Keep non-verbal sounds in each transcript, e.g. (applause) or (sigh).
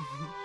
Mm-hmm. (laughs)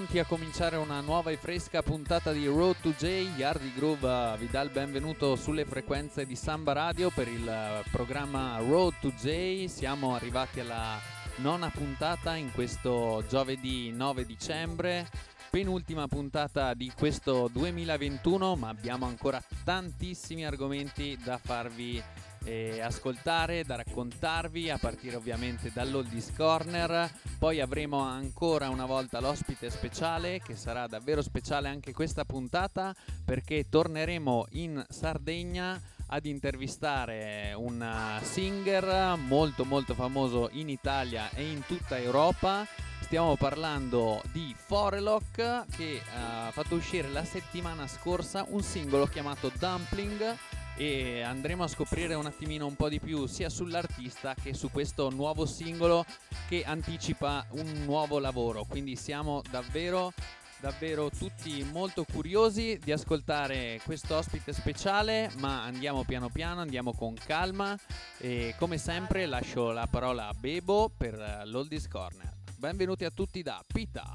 pronti a cominciare una nuova e fresca puntata di Road to J. Yardi Groove vi dà il benvenuto sulle frequenze di Samba Radio per il eh, programma Road to J. Siamo arrivati alla nona puntata in questo giovedì 9 dicembre. Penultima puntata di questo 2021, ma abbiamo ancora tantissimi argomenti da farvi eh, ascoltare, da raccontarvi, a partire ovviamente dall'Oldies Corner. Poi avremo ancora una volta l'ospite speciale, che sarà davvero speciale anche questa puntata, perché torneremo in Sardegna ad intervistare un singer molto molto famoso in Italia e in tutta Europa. Stiamo parlando di Forelock che eh, ha fatto uscire la settimana scorsa un singolo chiamato Dumpling e andremo a scoprire un attimino un po' di più sia sull'artista che su questo nuovo singolo che anticipa un nuovo lavoro. Quindi siamo davvero davvero tutti molto curiosi di ascoltare questo ospite speciale, ma andiamo piano piano, andiamo con calma e come sempre lascio la parola a Bebo per l'Oldies Corner. Benvenuti a tutti da Pita.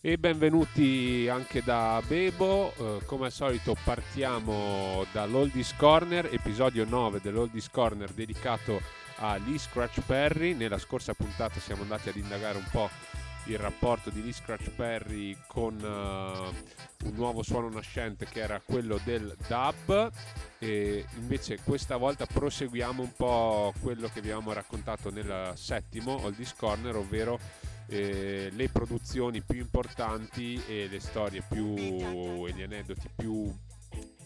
E benvenuti anche da Bebo, Eh, come al solito partiamo dall'Oldies Corner, episodio 9 dell'Oldies Corner dedicato a Lee Scratch Perry. Nella scorsa puntata siamo andati ad indagare un po' il rapporto di Lee Scratch Perry con eh, un nuovo suono nascente che era quello del dub e invece questa volta proseguiamo un po' quello che vi avevamo raccontato nel settimo Oldies Corner, ovvero eh, le produzioni più importanti e le storie più e gli aneddoti più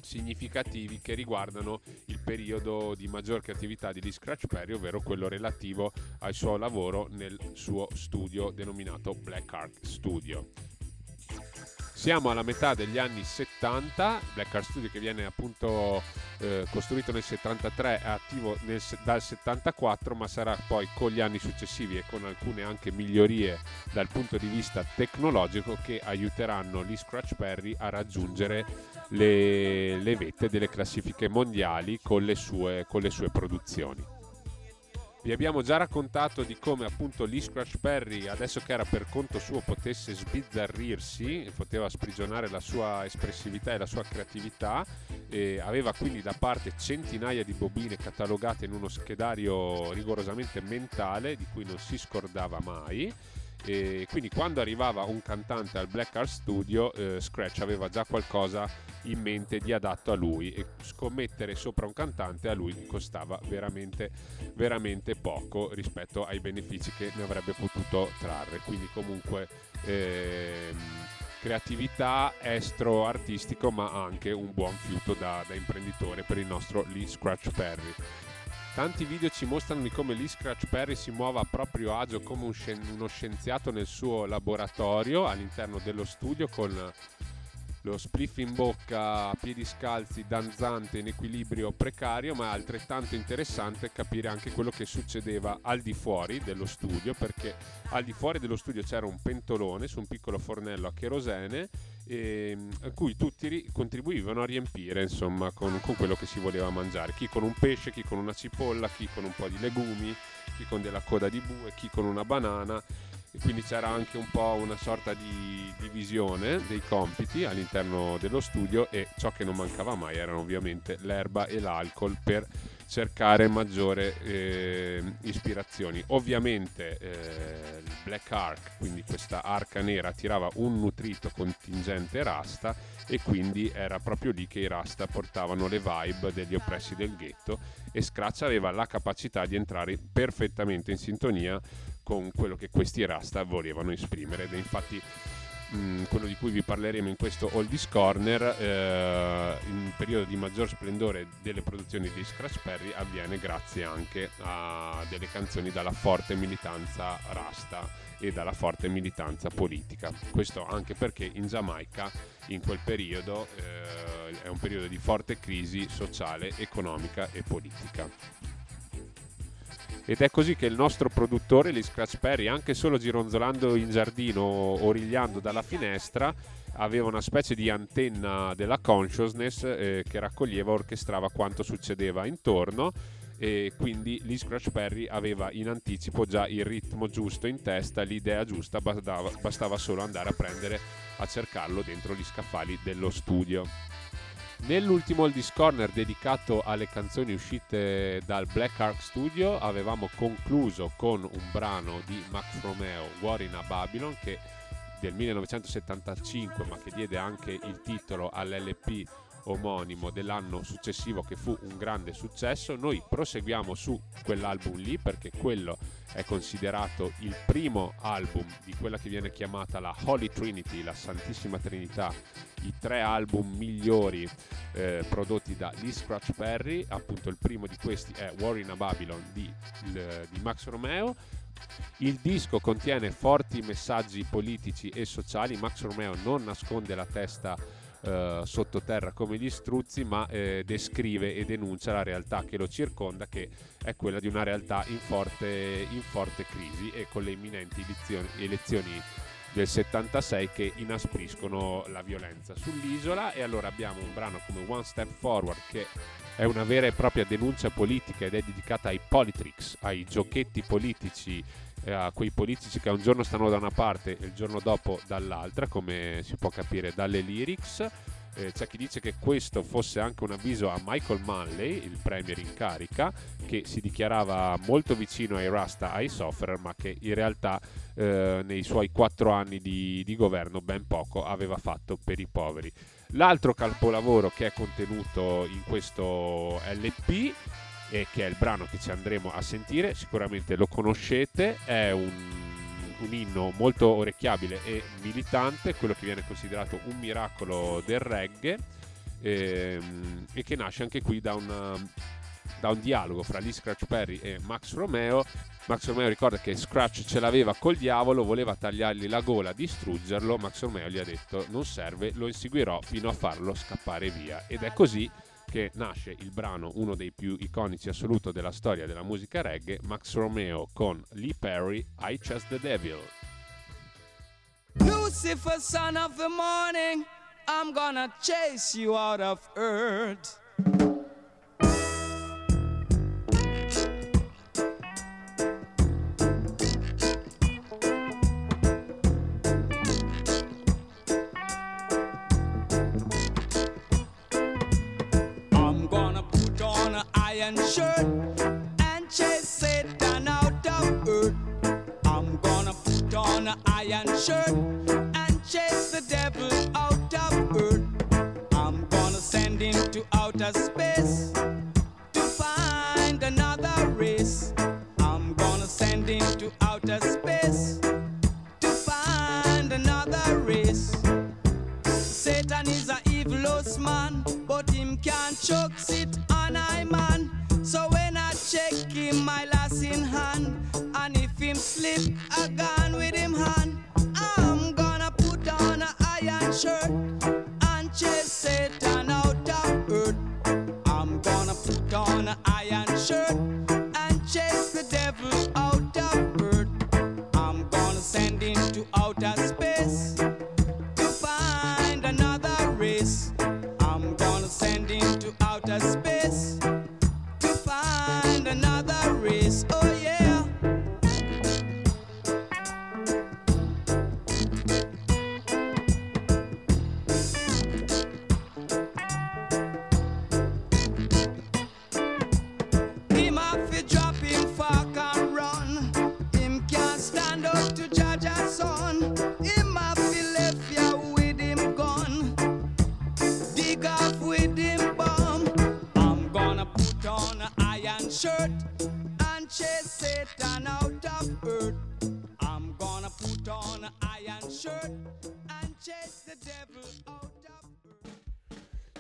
significativi che riguardano il periodo di maggior creatività di Lee Scratch Perry, ovvero quello relativo al suo lavoro nel suo studio denominato Black Ark Studio. Siamo alla metà degli anni 70, Black Art Studio che viene appunto eh, costruito nel 73 è attivo nel dal 74, ma sarà poi con gli anni successivi e con alcune anche migliorie dal punto di vista tecnologico che aiuteranno Lee Scratch Perry a raggiungere le, le vette delle classifiche mondiali con le sue, con le sue produzioni. Vi abbiamo già raccontato di come appunto Lee Scratch Perry, adesso che era per conto suo, potesse sbizzarrirsi, poteva sprigionare la sua espressività e la sua creatività, e aveva quindi da parte centinaia di bobine catalogate in uno schedario rigorosamente mentale di cui non si scordava mai. E quindi quando arrivava un cantante al Black Art Studio, eh, Scratch aveva già qualcosa in mente di adatto a lui e scommettere sopra un cantante a lui costava veramente veramente poco rispetto ai benefici che ne avrebbe potuto trarre. Quindi comunque ehm, creatività, estro artistico, ma anche un buon fiuto da, da imprenditore per il nostro Lee Scratch Perry. Tanti video ci mostrano di come Lee Scratch Perry si muova a proprio agio come un scien- uno scienziato nel suo laboratorio all'interno dello studio con lo spliff in bocca a piedi scalzi, danzante, in equilibrio precario, ma è altrettanto interessante capire anche quello che succedeva al di fuori dello studio, perché al di fuori dello studio c'era un pentolone su un piccolo fornello a cherosene ehm, a cui tutti ri- contribuivano a riempire insomma con, con quello che si voleva mangiare. Chi con un pesce, chi con una cipolla, chi con un po' di legumi chi con della coda di bue, chi con una banana. E quindi c'era anche un po' una sorta di divisione dei compiti all'interno dello studio e ciò che non mancava mai erano ovviamente l'erba e l'alcol per cercare maggiore eh, ispirazioni. Ovviamente eh, il Black Ark, quindi questa arca nera, tirava un nutrito contingente rasta e quindi era proprio lì che i rasta portavano le vibe degli oppressi del ghetto e Scratch aveva la capacità di entrare perfettamente in sintonia con quello che questi rasta volevano esprimere ed è infatti mm, quello di cui vi parleremo in questo Oldies Corner eh, in periodo di maggior splendore delle produzioni di Scratch Perry avviene grazie anche a delle canzoni dalla forte militanza rasta e dalla forte militanza politica questo anche perché in Giamaica in quel periodo eh, è un periodo di forte crisi sociale, economica e politica. Ed è così che il nostro produttore, Lee Scratch Perry, anche solo gironzolando in giardino, origliando dalla finestra, aveva una specie di antenna della consciousness eh, che raccoglieva, orchestrava quanto succedeva intorno e quindi Lee Scratch Perry aveva in anticipo già il ritmo giusto in testa, l'idea giusta, bastava, bastava solo andare a prendere, a cercarlo dentro gli scaffali dello studio. Nell'ultimo Oldies Corner dedicato alle canzoni uscite dal Black Ark Studio avevamo concluso con un brano di Max Romeo, War in a Babylon, che del 1975 ma che diede anche il titolo all'LP omonimo dell'anno successivo che fu un grande successo. Noi proseguiamo su quell'album lì perché quello è considerato il primo album di quella che viene chiamata la Holy Trinity, la Santissima Trinità, i tre album migliori eh, prodotti da Lee Scratch Perry, appunto il primo di questi è War in a Babylon di, di Max Romeo. Il disco contiene forti messaggi politici e sociali, Max Romeo non nasconde la testa eh, sottoterra come gli struzzi, ma eh, descrive e denuncia la realtà che lo circonda, che è quella di una realtà in forte, in forte crisi e con le imminenti elezioni, elezioni del 76 che inaspriscono la violenza sull'isola. E allora abbiamo un brano come One Step Forward che è una vera e propria denuncia politica ed è dedicata ai politrix, ai giochetti politici a quei politici che un giorno stanno da una parte e il giorno dopo dall'altra, come si può capire dalle lyrics. Eh, c'è chi dice che questo fosse anche un avviso a Michael Manley, il premier in carica, che si dichiarava molto vicino ai Rasta, ai Sofferer, ma che in realtà eh, nei suoi quattro anni di, di governo ben poco aveva fatto per i poveri. L'altro capolavoro che è contenuto in questo LP e che è il brano che ci andremo a sentire, sicuramente lo conoscete, è un, un inno molto orecchiabile e militante, quello che viene considerato un miracolo del reggae ehm, e che nasce anche qui da, una, da un dialogo fra Lee Scratch Perry e Max Romeo. Max Romeo ricorda che Scratch ce l'aveva col diavolo, voleva tagliargli la gola, distruggerlo. Max Romeo gli ha detto non serve, lo inseguirò fino a farlo scappare via. Ed è così che nasce il brano, uno dei più iconici assoluto della storia della musica reggae, Max Romeo con Lee Perry, I Chase the Devil. Lucifer, son of the morning, I'm gonna chase you out of earth. Shirt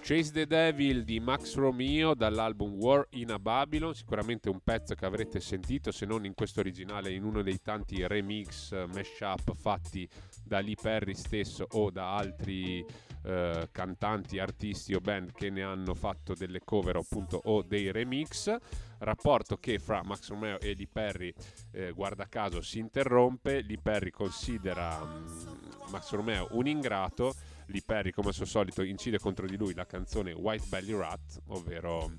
Chase the Devil di Max Romeo dall'album War in a Babylon, sicuramente un pezzo che avrete sentito se non in questo originale in uno dei tanti remix eh, mashup fatti da Lee Perry stesso o da altri eh, cantanti, artisti o band che ne hanno fatto delle cover appunto o dei remix. Rapporto che fra Max Romeo e Lee Perry, eh, guarda caso, si interrompe. Lee Perry considera um, Max Romeo un ingrato Lee Perry, come al suo solito, incide contro di lui la canzone White Belly Rat, ovvero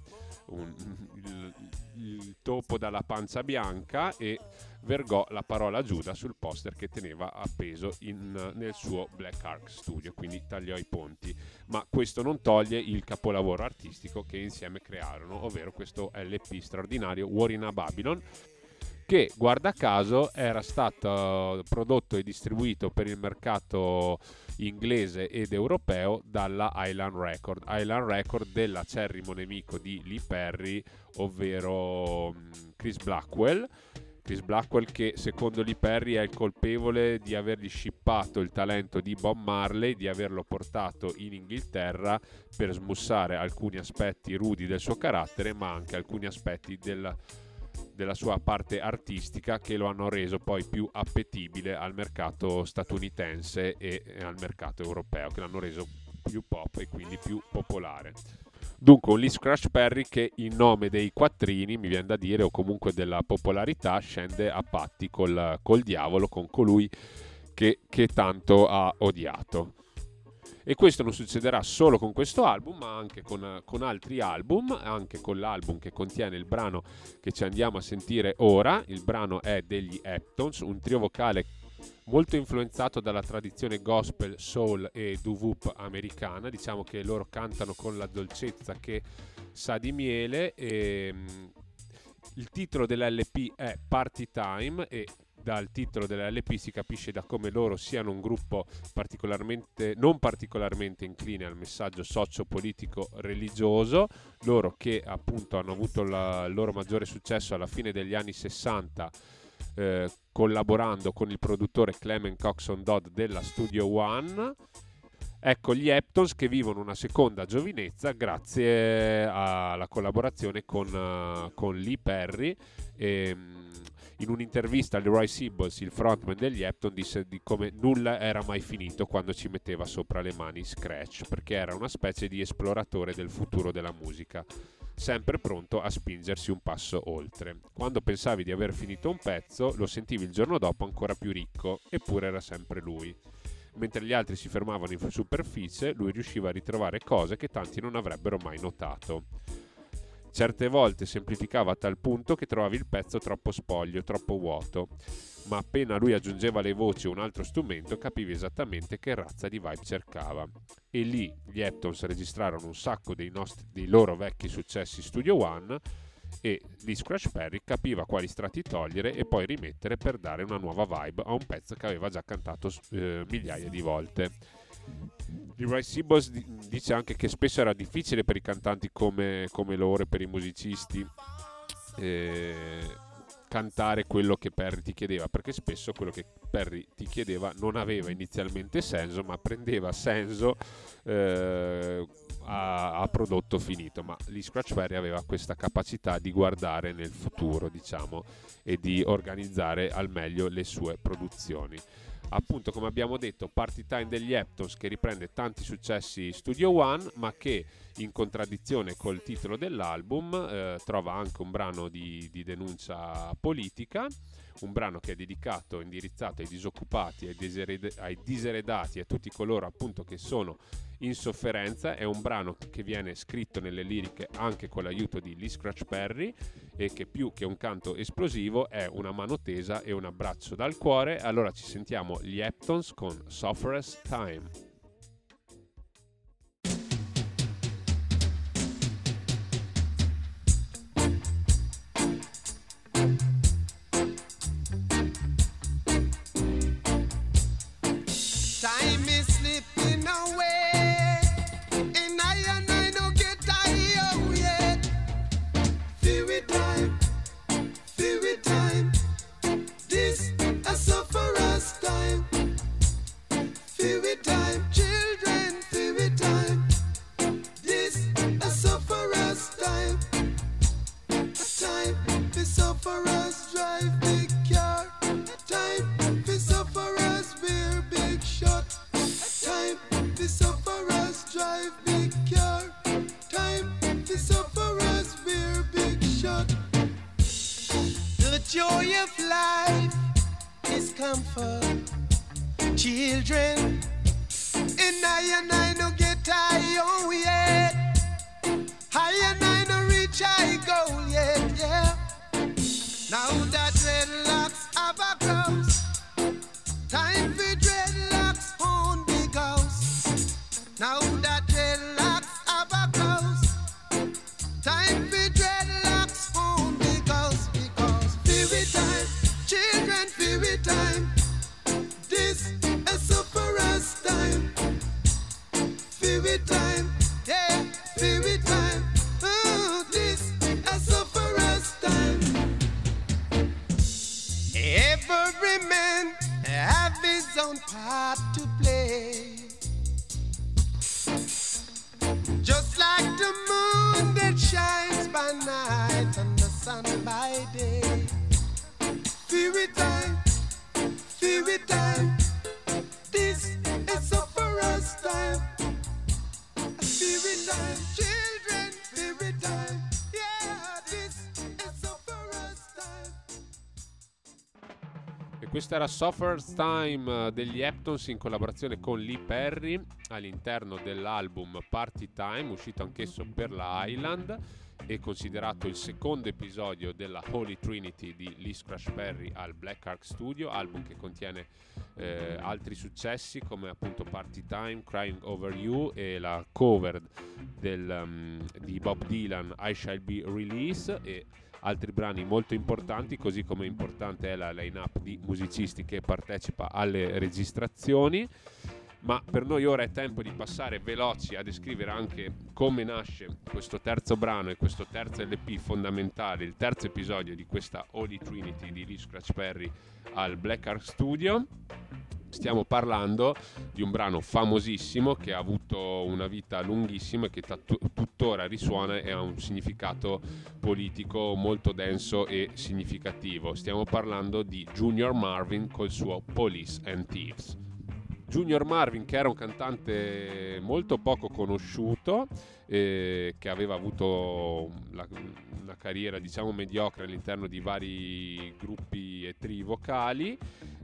un, il, il, topo dalla pancia bianca e vergò la parola Giuda sul poster che teneva appeso in, nel suo Black Ark Studio, quindi tagliò i ponti. Ma questo non toglie il capolavoro artistico che insieme crearono, ovvero questo LP straordinario War in a Babylon, che guarda caso era stato prodotto e distribuito per il mercato inglese ed europeo dalla Island Record. Island Record dell'acerrimo nemico di Lee Perry, ovvero mm, Chris Blackwell. Chris Blackwell che secondo Lee Perry è il colpevole di avergli scippato il talento di Bob Marley, di averlo portato in Inghilterra per smussare alcuni aspetti rudi del suo carattere, ma anche alcuni aspetti del della sua parte artistica che lo hanno reso poi più appetibile al mercato statunitense e al mercato europeo, che l'hanno reso più pop e quindi più popolare. Dunque un Lee Scratch Perry che in nome dei quattrini, mi viene da dire, o comunque della popolarità, scende a patti col, col diavolo, con colui che, che tanto ha odiato. E questo non succederà solo con questo album, ma anche con, con, altri album, anche con l'album che contiene il brano che ci andiamo a sentire ora. Il brano è degli Eptons, un trio vocale molto influenzato dalla tradizione gospel, soul e doo-wop americana. Diciamo che loro cantano con la dolcezza che sa di miele. E, mm, il titolo dell'LP è Party Time e dal titolo dell'LP si capisce da come loro siano un gruppo particolarmente, non particolarmente incline al messaggio socio-politico religioso, loro che appunto hanno avuto la, il loro maggiore successo alla fine degli anni 60 eh, collaborando con il produttore Clement Coxon Dodd della Studio One. Ecco gli Eptons che vivono una seconda giovinezza grazie alla collaborazione con, uh, con Lee Perry. E, ehm, in un'intervista a Leroy Sibbles, il frontman degli Epton, disse di come nulla era mai finito quando ci metteva sopra le mani Scratch, perché era una specie di esploratore del futuro della musica, sempre pronto a spingersi un passo oltre. Quando pensavi di aver finito un pezzo, lo sentivi il giorno dopo ancora più ricco, eppure era sempre lui. Mentre gli altri si fermavano in superficie, lui riusciva a ritrovare cose che tanti non avrebbero mai notato. Certe volte semplificava a tal punto che trovavi il pezzo troppo spoglio, troppo vuoto, ma appena lui aggiungeva le voci o un altro strumento capivi esattamente che razza di vibe cercava. E lì gli Eptons registrarono un sacco dei, nostri, dei loro vecchi successi Studio One e Lee Scratch Perry capiva quali strati togliere e poi rimettere per dare una nuova vibe a un pezzo che aveva già cantato eh, migliaia di volte. Leroy Sibos dice anche che spesso era difficile per i cantanti come, come loro e per i musicisti eh, cantare quello che Perry ti chiedeva, perché spesso quello che Perry ti chiedeva non aveva inizialmente senso, ma prendeva senso eh, a, a, prodotto finito. Ma Lee Scratch Perry aveva questa capacità di guardare nel futuro, diciamo, e di organizzare al meglio le sue produzioni appunto come abbiamo detto Party Time degli Eptons che riprende tanti successi Studio One ma che in contraddizione col titolo dell'album eh, trova anche un brano di, di denuncia politica un brano che è dedicato, indirizzato ai disoccupati, ai, disered- ai diseredati e a tutti coloro appunto che sono in sofferenza. È un brano che viene scritto nelle liriche anche con l'aiuto di Lee Scratch Perry e che più che un canto esplosivo è una mano tesa e un abbraccio dal cuore. Allora ci sentiamo gli Eptons con Sufferer's time. E questa era Suffer's Time eh, degli Eptons in collaborazione con Lee Perry all'interno dell'album Party Time, uscito anch'esso per la Island e considerato il secondo episodio della Holy Trinity di Lee Scratch Perry al Black Ark Studio, album che contiene eh, altri successi come appunto Party Time, Crying Over You e la cover del, um, di Bob Dylan I Shall Be Release e altri brani molto importanti, così come importante è la line-up di musicisti che partecipa alle registrazioni. Ma per noi ora è tempo di passare veloci a descrivere anche come nasce questo terzo brano e questo terzo LP fondamentale, il terzo episodio di questa Holy Trinity di Lee Scratch Perry al Black Ark Studio. Stiamo parlando di un brano famosissimo che ha avuto una vita lunghissima e che tuttora risuona e ha un significato politico molto denso e significativo. Stiamo parlando di Junior Marvin col suo Police and Thieves. Junior Marvin, che era un cantante molto poco conosciuto, eh, che aveva avuto la- una carriera diciamo mediocre all'interno di vari gruppi e tri vocali,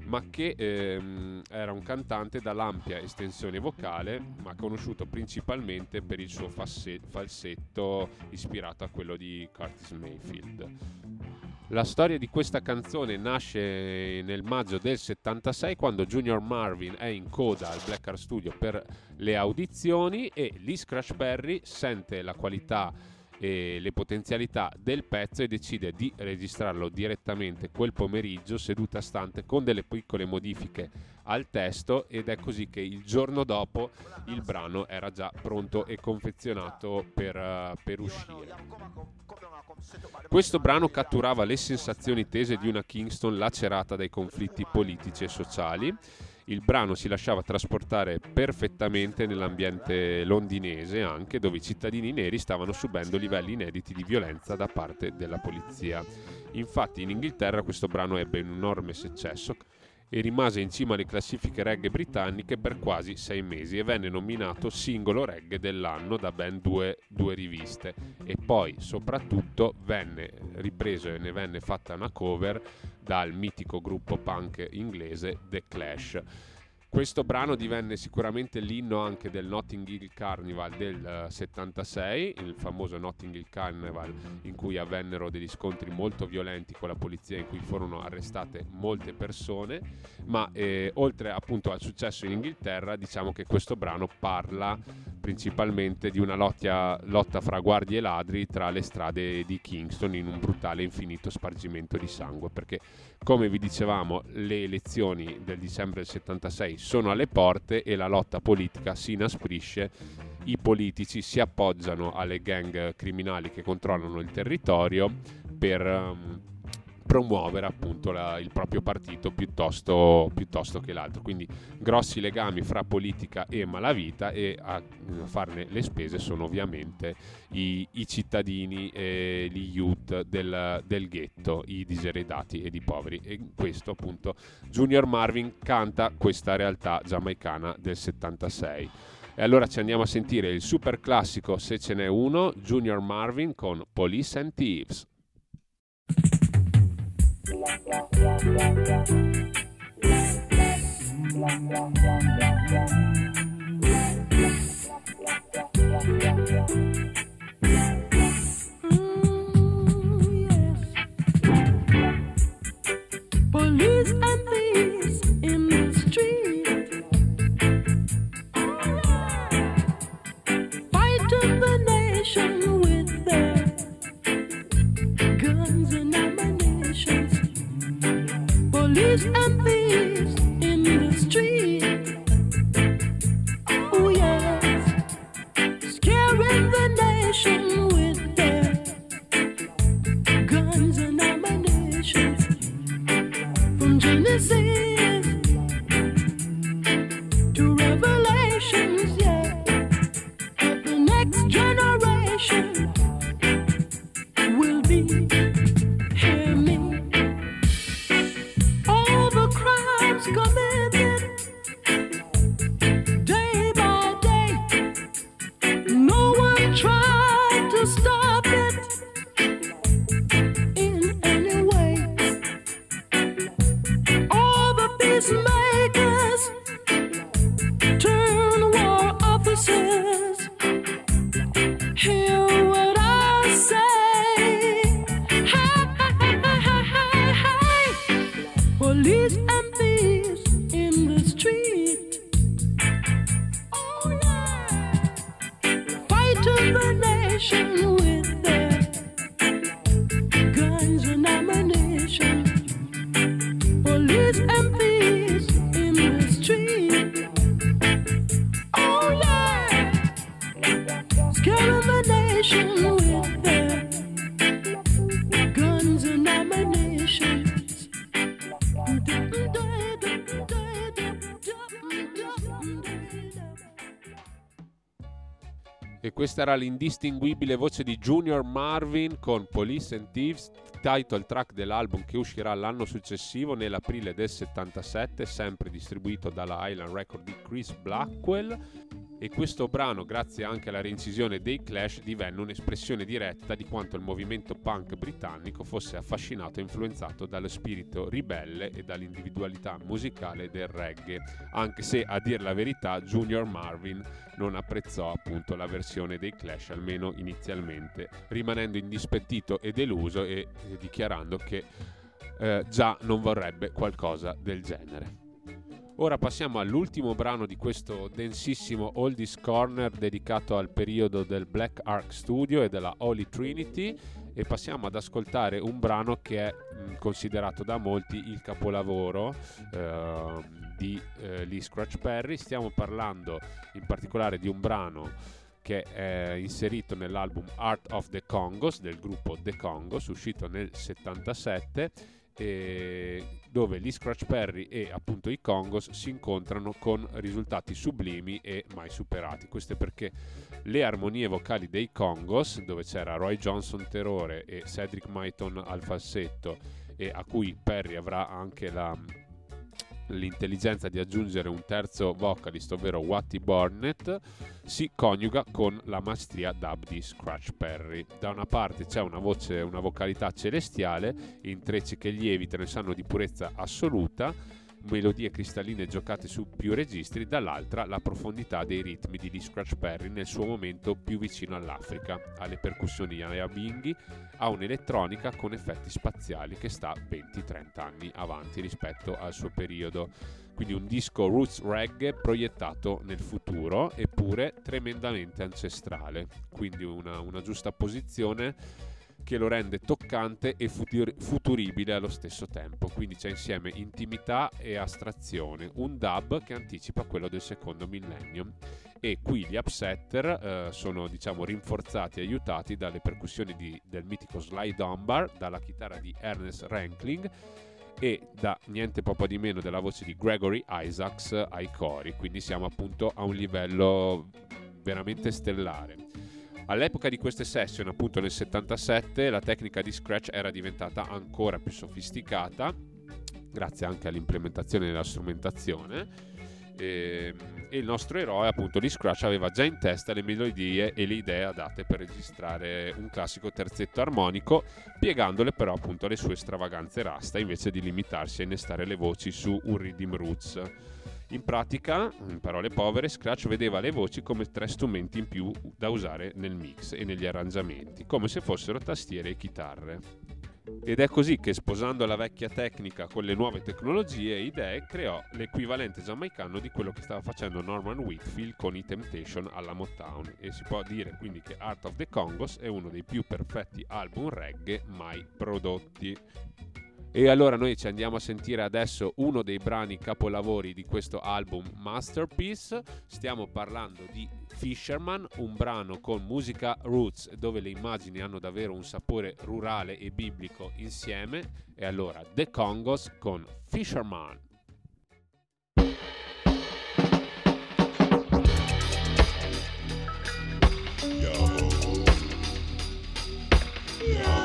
ma che ehm, era un cantante dall'ampia estensione vocale, ma conosciuto principalmente per il suo fasse- falsetto ispirato a quello di Curtis Mayfield. La storia di questa canzone nasce nel maggio del 76 quando Junior Marvin è in coda al Black Art Studio per le audizioni e Lee Scratch Perry sente la qualità le potenzialità del pezzo e decide di registrarlo direttamente quel pomeriggio seduta stante con delle piccole modifiche al testo ed è così che il giorno dopo il brano era già pronto e confezionato per, eh, per uscire. Questo brano catturava le sensazioni tese di una Kingston lacerata dai conflitti politici e sociali. Il brano si lasciava trasportare perfettamente nell'ambiente londinese, anche dove i cittadini neri stavano subendo livelli inediti di violenza da parte della polizia. Infatti in Inghilterra questo brano ebbe un enorme successo e rimase in cima alle classifiche reggae britanniche per quasi sei mesi e venne nominato singolo reggae dell'anno da ben due, due riviste e poi soprattutto venne ripreso e ne venne fatta una cover dal mitico gruppo punk inglese The Clash. Questo brano divenne sicuramente l'inno anche del Notting Hill Carnival del eh, 76, il famoso Notting Hill Carnival in cui avvennero degli scontri molto violenti con la polizia in cui furono arrestate molte persone, ma eh, oltre appunto al successo in Inghilterra diciamo che questo brano parla principalmente di una lottia- lotta fra guardie e ladri tra le strade di Kingston in un brutale infinito spargimento di sangue, perché come vi dicevamo le elezioni del dicembre del 76 sono alle porte e la lotta politica si inasprisce, i politici si appoggiano alle gang criminali che controllano il territorio per ehm, promuovere appunto la- il proprio partito piuttosto, piuttosto che l'altro. Quindi grossi legami fra politica e malavita e a a farne le spese sono ovviamente i, i cittadini e gli youth del, del ghetto, i diseredati ed i poveri. E questo appunto Junior Marvin canta questa realtà giamaicana del 76. E allora ci andiamo a sentire il super classico, se ce n'è uno, Junior Marvin con Police and Thieves. Police and thieves in the street. And thieves questa era l'indistinguibile voce di Junior Marvin con Police and Thieves, title track dell'album che uscirà l'anno successivo nell'aprile del 77, sempre distribuito dalla Island Record di Chris Blackwell. E questo brano, grazie anche alla reincisione dei Clash, divenne un'espressione diretta di quanto il movimento punk britannico fosse affascinato e influenzato dallo spirito ribelle e dall'individualità musicale del reggae, anche se a dir la verità Junior Marvin non apprezzò appunto la versione dei Clash, almeno inizialmente, rimanendo indispettito e deluso e, e dichiarando che eh, già non vorrebbe qualcosa del genere. Ora passiamo all'ultimo brano di questo densissimo Oldies Corner dedicato al periodo del Black Ark Studio e della Holy Trinity e passiamo ad ascoltare un brano che è mh, considerato da molti il capolavoro eh, di eh, Lee Scratch Perry. Stiamo parlando in particolare di un brano che è inserito nell'album Art of the Congos del gruppo The Congos, uscito nel 77 e dove gli Scratch Perry e appunto i Congos si incontrano con risultati sublimi e mai superati. Questo è perché le armonie vocali dei Congos, dove c'era Roy Johnson tenore e Cedric Maiton al falsetto e a cui Perry avrà anche la, l'intelligenza di aggiungere un terzo vocalist, ovvero Watty Barnett, si coniuga con la maestria dub di Scratch Perry. Da una parte c'è una voce, una vocalità celestiale, intrecci che lievitano e sanno di purezza assoluta, melodie cristalline giocate su più registri, dall'altra la profondità dei ritmi di Lee Scratch Perry nel suo momento più vicino all'Africa, alle percussioni a binghi, a un'elettronica con effetti spaziali che sta 20-30 anni avanti rispetto al suo periodo. Quindi un disco roots reggae proiettato nel futuro, eppure tremendamente ancestrale. Quindi una, una giusta posizione che lo rende toccante e futur- futuribile allo stesso tempo. Quindi c'è insieme intimità e astrazione, un dub che anticipa quello del secondo millennio. E qui gli upsetter eh, sono diciamo rinforzati e aiutati dalle percussioni di- del mitico Sly Dunbar, dalla chitarra di Ernest Rankling e da niente poco di meno della voce di Gregory Isaacs ai cori. Quindi siamo appunto a un livello veramente stellare. All'epoca di queste session, appunto nel 77, la tecnica di scratch era diventata ancora più sofisticata, grazie anche all'implementazione della strumentazione. E, e il nostro eroe, appunto, Lee Scratch, aveva già in testa le melodie e le idee adatte per registrare un classico terzetto armonico, piegandole però appunto alle sue stravaganze rasta invece di limitarsi a innestare le voci su un rhythm roots. In pratica, in parole povere, Scratch vedeva le voci come tre strumenti in più da usare nel mix e negli arrangiamenti, come se fossero tastiere e chitarre. Ed è così che sposando la vecchia tecnica con le nuove tecnologie e idee creò l'equivalente giamaicano di quello che stava facendo Norman Whitfield con i Temptation alla Motown e si può dire quindi che Art of the Congos è uno dei più perfetti album reggae mai prodotti. E allora noi ci andiamo a sentire adesso uno dei brani capolavori di questo album Masterpiece. Stiamo parlando di Fisherman, un brano con musica roots dove le immagini hanno davvero un sapore rurale e biblico insieme. E allora The Congos con Fisherman. Fisherman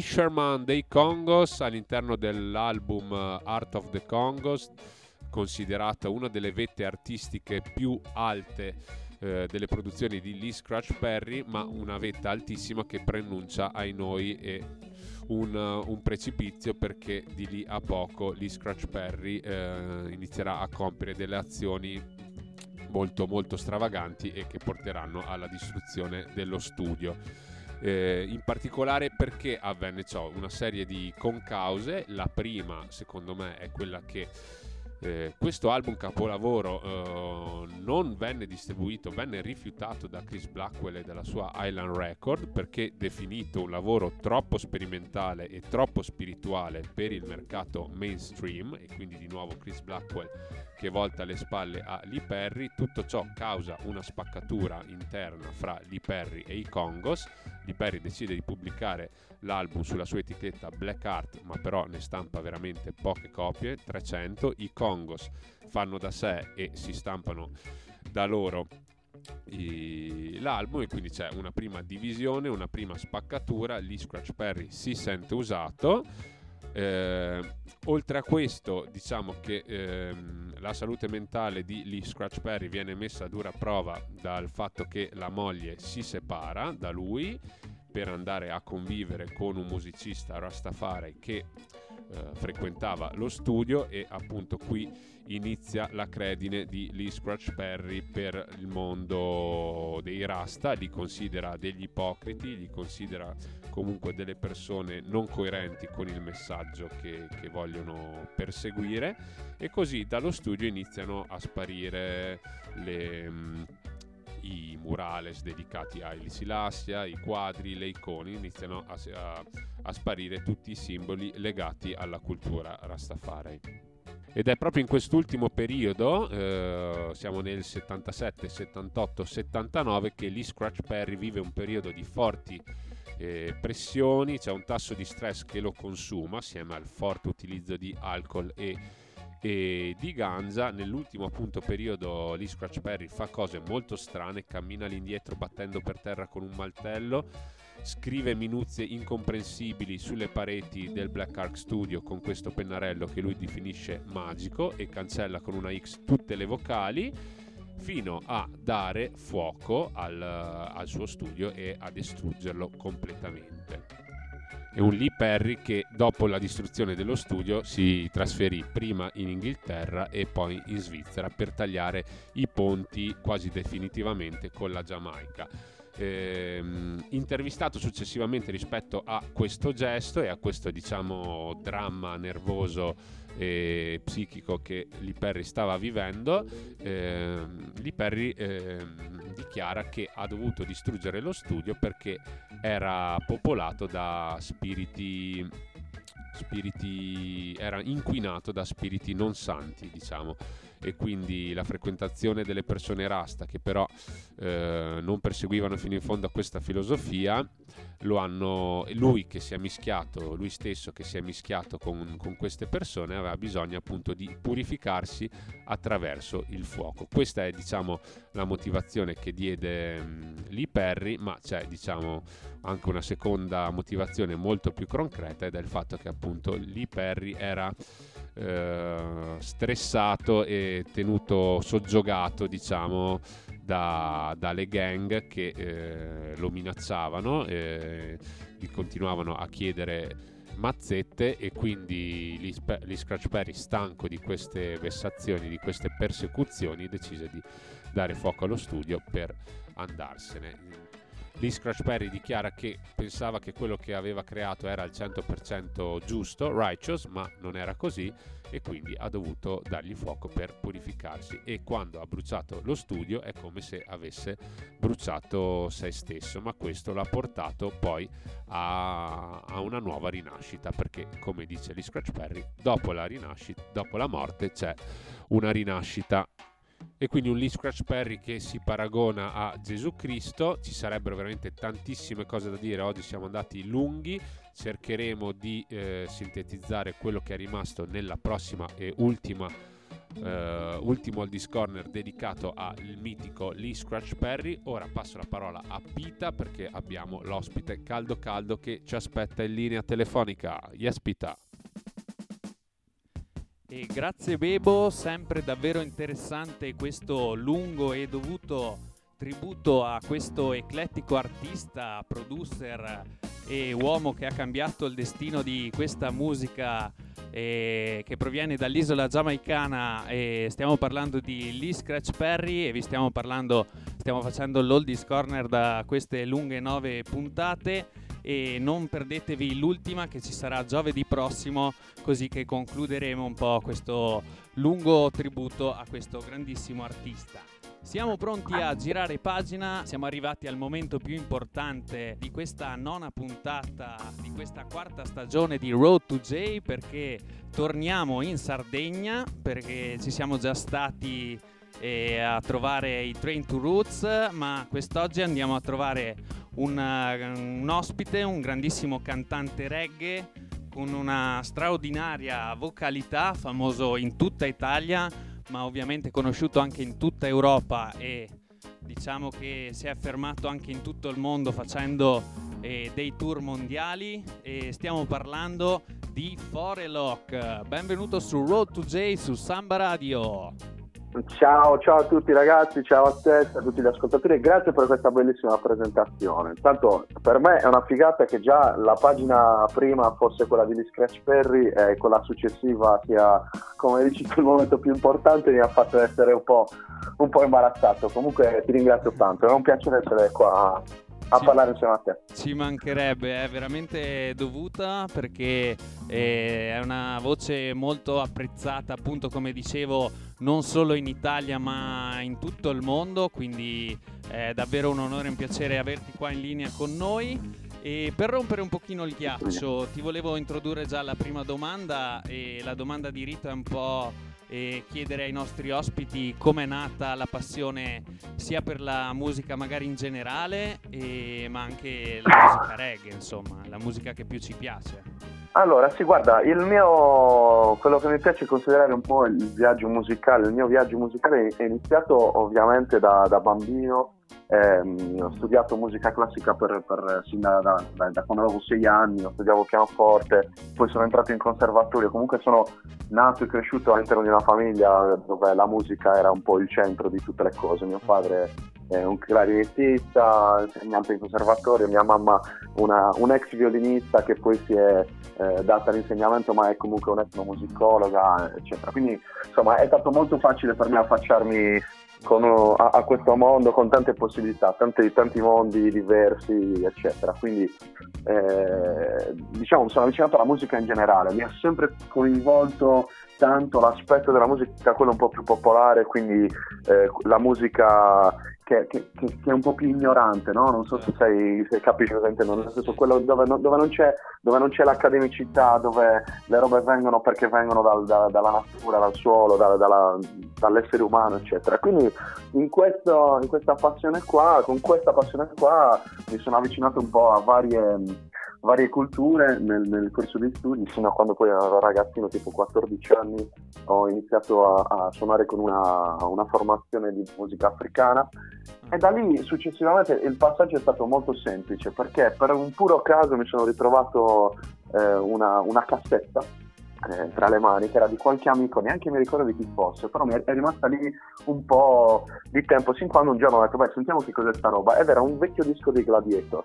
Fisherman dei Congos all'interno dell'album eh, Art of the Congos, considerata una delle vette artistiche più alte eh, delle produzioni di Lee Scratch Perry, ma una vetta altissima che preannuncia ai noi e un, eh, un precipizio perché di lì a poco Lee Scratch Perry eh, inizierà a compiere delle azioni molto molto stravaganti e che porteranno alla distruzione dello studio. Eh, in particolare perché avvenne ciò? Una serie di concause, la prima secondo me è quella che eh, questo album capolavoro eh, non venne distribuito, venne rifiutato da Chris Blackwell e dalla sua Island Record perché definito un lavoro troppo sperimentale e troppo spirituale per il mercato mainstream e quindi di nuovo Chris Blackwell che volta le spalle a Lee Perry, tutto ciò causa una spaccatura interna fra Lee Perry e i Congos. Lee Perry decide di pubblicare l'album sulla sua etichetta Black Art, ma però ne stampa veramente poche copie, 300. I Congos fanno da sé e si stampano da loro l'album e quindi c'è una prima divisione, una prima spaccatura, Lee Scratch Perry si sente usato. Eh, oltre a questo, diciamo che ehm, la salute mentale di Lee Scratch Perry viene messa a dura prova dal fatto che la moglie si separa da lui per andare a convivere con un musicista Rastafari che eh, frequentava lo studio e appunto qui inizia la credine di Lee Scratch Perry per il mondo dei Rasta, li considera degli ipocriti, li considera comunque delle persone non coerenti con il messaggio che, che vogliono perseguire. E così dallo studio iniziano a sparire le, mm, i murales dedicati a Selassie, i quadri, le icone, iniziano a, a- a sparire tutti i simboli legati alla cultura Rastafari. Ed è proprio in quest'ultimo periodo, eh, siamo nel 77, 78, 79, che Lee Scratch Perry vive un periodo di forti eh, pressioni, c'è un tasso di stress che lo consuma assieme al forte utilizzo di alcol e, e di ganza. Nell'ultimo appunto periodo Lee Scratch Perry fa cose molto strane, cammina all'indietro battendo per terra con un martello, scrive minuzie incomprensibili sulle pareti del Black Ark Studio con questo pennarello che lui definisce magico e cancella con una X tutte le vocali fino a dare fuoco al, al suo studio e a distruggerlo completamente. È un Lee Perry che dopo la distruzione dello studio si trasferì prima in Inghilterra e poi in Svizzera per tagliare i ponti quasi definitivamente con la Giamaica. Ehm, intervistato successivamente rispetto a questo gesto e a questo diciamo dramma nervoso e psichico che Lee Perry stava vivendo, ehm, Lee Perry ehm, dichiara che ha dovuto distruggere lo studio perché era popolato da spiriti spiriti era inquinato da spiriti non santi diciamo e quindi la frequentazione delle persone rasta che però eh, non perseguivano fino in fondo questa filosofia lo hanno lui che si è mischiato lui stesso che si è mischiato con, con queste persone aveva bisogno appunto di purificarsi attraverso il fuoco. Questa è diciamo la motivazione che diede mh, Lee Perry ma c'è diciamo anche una seconda motivazione molto più concreta ed è il fatto che appunto Lee Perry era eh, stressato e tenuto soggiogato diciamo da- dalle gang che eh, lo minacciavano e gli continuavano a chiedere mazzette e quindi Spe- Lee Scratch Perry stanco di queste vessazioni di queste persecuzioni decise di dare fuoco allo studio per andarsene Lee Scratch Perry dichiara che pensava che quello che aveva creato era al 100% giusto, righteous, ma non era così e quindi ha dovuto dargli fuoco per purificarsi. E quando ha bruciato lo studio è come se avesse bruciato se stesso, ma questo l'ha portato poi a, a una nuova rinascita perché come dice Lee Scratch Perry, dopo la dopo la morte c'è una rinascita e quindi un Lee Scratch Perry che si paragona a Gesù Cristo. Ci sarebbero veramente tantissime cose da dire. Oggi siamo andati lunghi. Cercheremo di eh, sintetizzare quello che è rimasto nella prossima e ultima. eh, ultimo Oldies Corner dedicato al mitico Lee Scratch Perry. Ora passo la parola a Pita perché abbiamo l'ospite caldo caldo che ci aspetta in linea telefonica. Yes, Pita. E grazie Bebo, sempre davvero interessante questo lungo e dovuto tributo a questo eclettico artista, producer e uomo che ha cambiato il destino di questa musica eh, che proviene dall'isola giamaicana. E stiamo parlando di Lee Scratch Perry e vi stiamo parlando, stiamo facendo l'Oldies Corner da queste lunghe nove puntate e non perdetevi l'ultima che ci sarà giovedì prossimo così che concluderemo un po' questo lungo tributo a questo grandissimo artista. Siamo pronti a girare pagina, siamo arrivati al momento più importante di questa nona puntata di questa quarta stagione di Road to J perché torniamo in Sardegna perché ci siamo già stati eh, a trovare i Train to Roots ma quest'oggi andiamo a trovare un, un ospite, un grandissimo cantante reggae con una straordinaria vocalità, famoso in tutta Italia, ma ovviamente conosciuto anche in tutta Europa e diciamo che si è affermato anche in tutto il mondo facendo eh, dei tour mondiali e stiamo parlando di Forelock. Benvenuto su Road to J su Samba Radio. Ciao, ciao a tutti ragazzi, ciao a te, a tutti gli ascoltatori e grazie per questa bellissima presentazione. Intanto per me è una figata che già la pagina prima fosse quella di Scratch Perry e quella successiva sia, come dici tu, il momento più importante mi ha fatto essere un po', un po' imbarazzato. Comunque ti ringrazio tanto, è un piacere essere qua a Ci- parlare insieme a te. Ci mancherebbe, è veramente dovuta perché eh, è una voce molto apprezzata, appunto come dicevo, non solo in Italia ma in tutto il mondo, quindi è davvero un onore e un piacere averti qua in linea con noi. E per rompere un pochino il ghiaccio, ti volevo introdurre già la prima domanda e la domanda di rito è un po' eh, chiedere ai nostri ospiti com'è nata la passione sia per la musica magari in generale, e- ma anche la musica reggae, insomma, la musica che più ci piace. Allora, sì, guarda, il mio, quello che mi piace considerare un po' il viaggio musicale, il mio viaggio musicale è iniziato ovviamente da, da bambino, ehm, ho studiato musica classica per, per- sin da, da- da- quando avevo sei anni, ho studiato pianoforte, poi sono entrato in conservatorio, comunque sono nato e cresciuto all'interno di una famiglia dove la musica era un po' il centro di tutte le cose, mio padre è un clarinettista, insegnante in conservatorio, mia mamma una, un ex violinista che poi si è eh, data all'insegnamento ma è comunque un'etnomusicologa eccetera. Quindi insomma è stato molto facile per me affacciarmi con, a, a questo mondo con tante possibilità tanti, tanti mondi diversi eccetera. Quindi eh, diciamo mi sono avvicinato alla musica in generale. Mi ha sempre coinvolto tanto l'aspetto della musica quello un po' più popolare quindi eh, la musica che, che- che- è un po' più ignorante, no? Non so se, sai, se capisci cosa intendo, nel senso quello dove, non- dove non c'è, dove non c'è l'accademicità, dove le robe vengono perché vengono dal- da- dalla natura, dal suolo, da- dalla- dall'essere umano, eccetera. Quindi in, questo, in questa passione qua, con questa passione qua, mi sono avvicinato un po' a varie varie culture nel, nel corso dei studi, fino a quando poi ero ragazzino, tipo 14 anni, ho iniziato a, a suonare con una, una formazione di musica africana e da lì successivamente il passaggio è stato molto semplice perché per un puro caso mi sono ritrovato eh, una, una cassetta eh, tra le mani che era di qualche amico, neanche mi ricordo di chi fosse, però mi è, rimasta lì un po' di tempo, sin quando un giorno ho detto, beh, sentiamo che cos'è sta roba, ed era un vecchio disco dei Gladiator.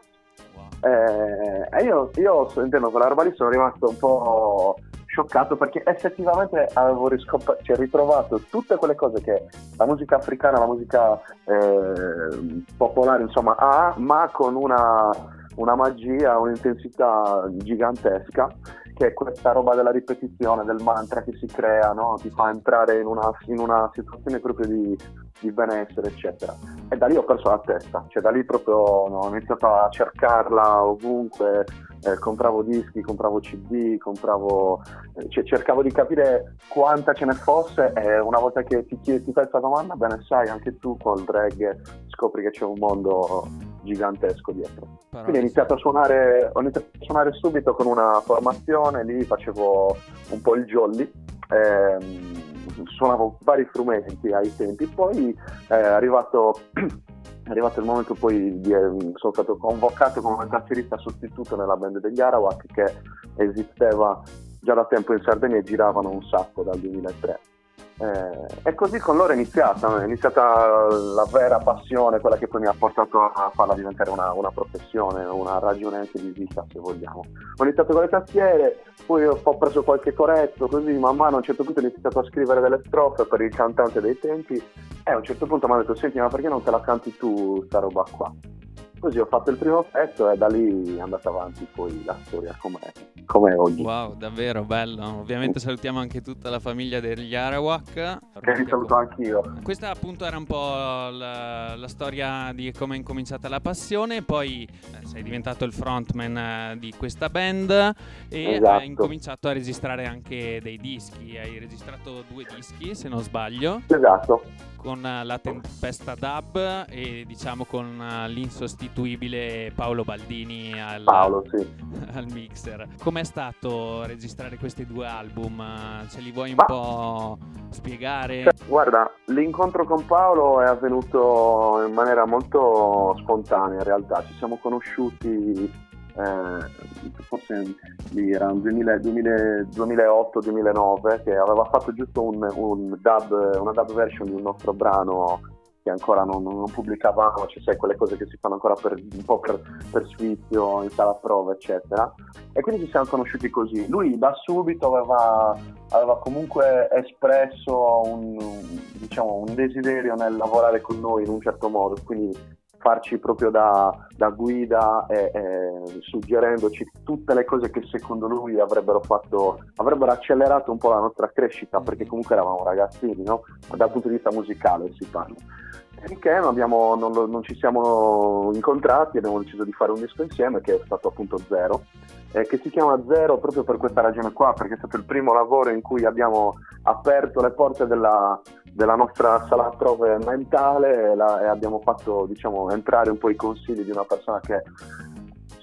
Eh, io, io sentendo quella roba lì sono rimasto un po' scioccato perché effettivamente avevo riscop- cioè, ritrovato tutte quelle cose che la musica africana, la musica eh, popolare insomma ha, ma con una, una magia, un'intensità gigantesca che è questa roba della ripetizione, del mantra che si crea, no? ti fa entrare in una, in una situazione proprio di, di benessere, eccetera. E da lì ho perso la testa, cioè da lì proprio no, ho iniziato a cercarla ovunque, eh, compravo dischi, compravo CD, compravo, eh, cioè, cercavo di capire quanta ce ne fosse e una volta che ti, chiedi, ti fai questa domanda, bene sai, anche tu col reggae scopri che c'è un mondo gigantesco dietro. Quindi ho iniziato a suonare, ho iniziato a suonare subito con una formazione, lì facevo un po' il jolly, ehm, suonavo vari strumenti ai tempi, poi è arrivato, (clears throat) è arrivato il momento poi di, ehm, sono stato convocato come tastierista sostituto nella band degli Arawak che esisteva già da tempo in Sardegna e giravano un sacco dal 2003. Eh, e così con loro è iniziata, è iniziata la vera passione, quella che poi mi ha portato a farla diventare una, una professione, una ragione anche di vita se vogliamo. Ho iniziato con le tastiere, poi ho preso qualche corretto, così man mano a un certo punto ho iniziato a scrivere delle strofe per il cantante dei tempi e a un certo punto mi ha detto senti ma perché non te la canti tu sta roba qua? Così ho fatto il primo pezzo e da lì è andata avanti poi la storia com'è oggi. Wow, davvero bello. Ovviamente salutiamo anche tutta la famiglia degli Arawak. Che vi saluto anch'io. Questa appunto era un po' la, la storia di come è incominciata la passione, poi eh, sei diventato il frontman eh, di questa band e Esatto. hai incominciato a registrare anche dei dischi, hai registrato due dischi se non sbaglio, Esatto. Con eh, la Tempesta Dub e diciamo con eh, l'insostituibile Paolo Baldini al, Paolo, sì. (laughs) al mixer. Com'è stato registrare questi due album? Ce li vuoi un Ma- po' spiegare? Cioè, Guarda, l'incontro con Paolo è avvenuto in maniera molto spontanea in realtà, ci siamo conosciuti eh, forse era un 2000 2000 2008-2009 che aveva fatto giusto un, un dub, una dub version di un nostro brano che ancora non, non pubblicavamo, ci sai quelle cose che si fanno ancora per, un po' per, per sfizio, in sala prova eccetera e quindi ci siamo conosciuti così. Lui da subito aveva, aveva comunque espresso un, diciamo, un desiderio nel lavorare con noi in un certo modo, quindi farci proprio da, da guida e, e suggerendoci tutte le cose che secondo lui avrebbero fatto, avrebbero accelerato un po' la nostra crescita, perché comunque eravamo ragazzini, no? dal punto di vista musicale si parla. Non, abbiamo- non non ci siamo incontrati, abbiamo deciso di fare un disco insieme che è stato appunto Zero, eh, che si chiama Zero proprio per questa ragione qua, perché è stato il primo lavoro in cui abbiamo aperto le porte della, della nostra sala prove mentale e, la- e abbiamo fatto diciamo, entrare un po' i consigli di una persona che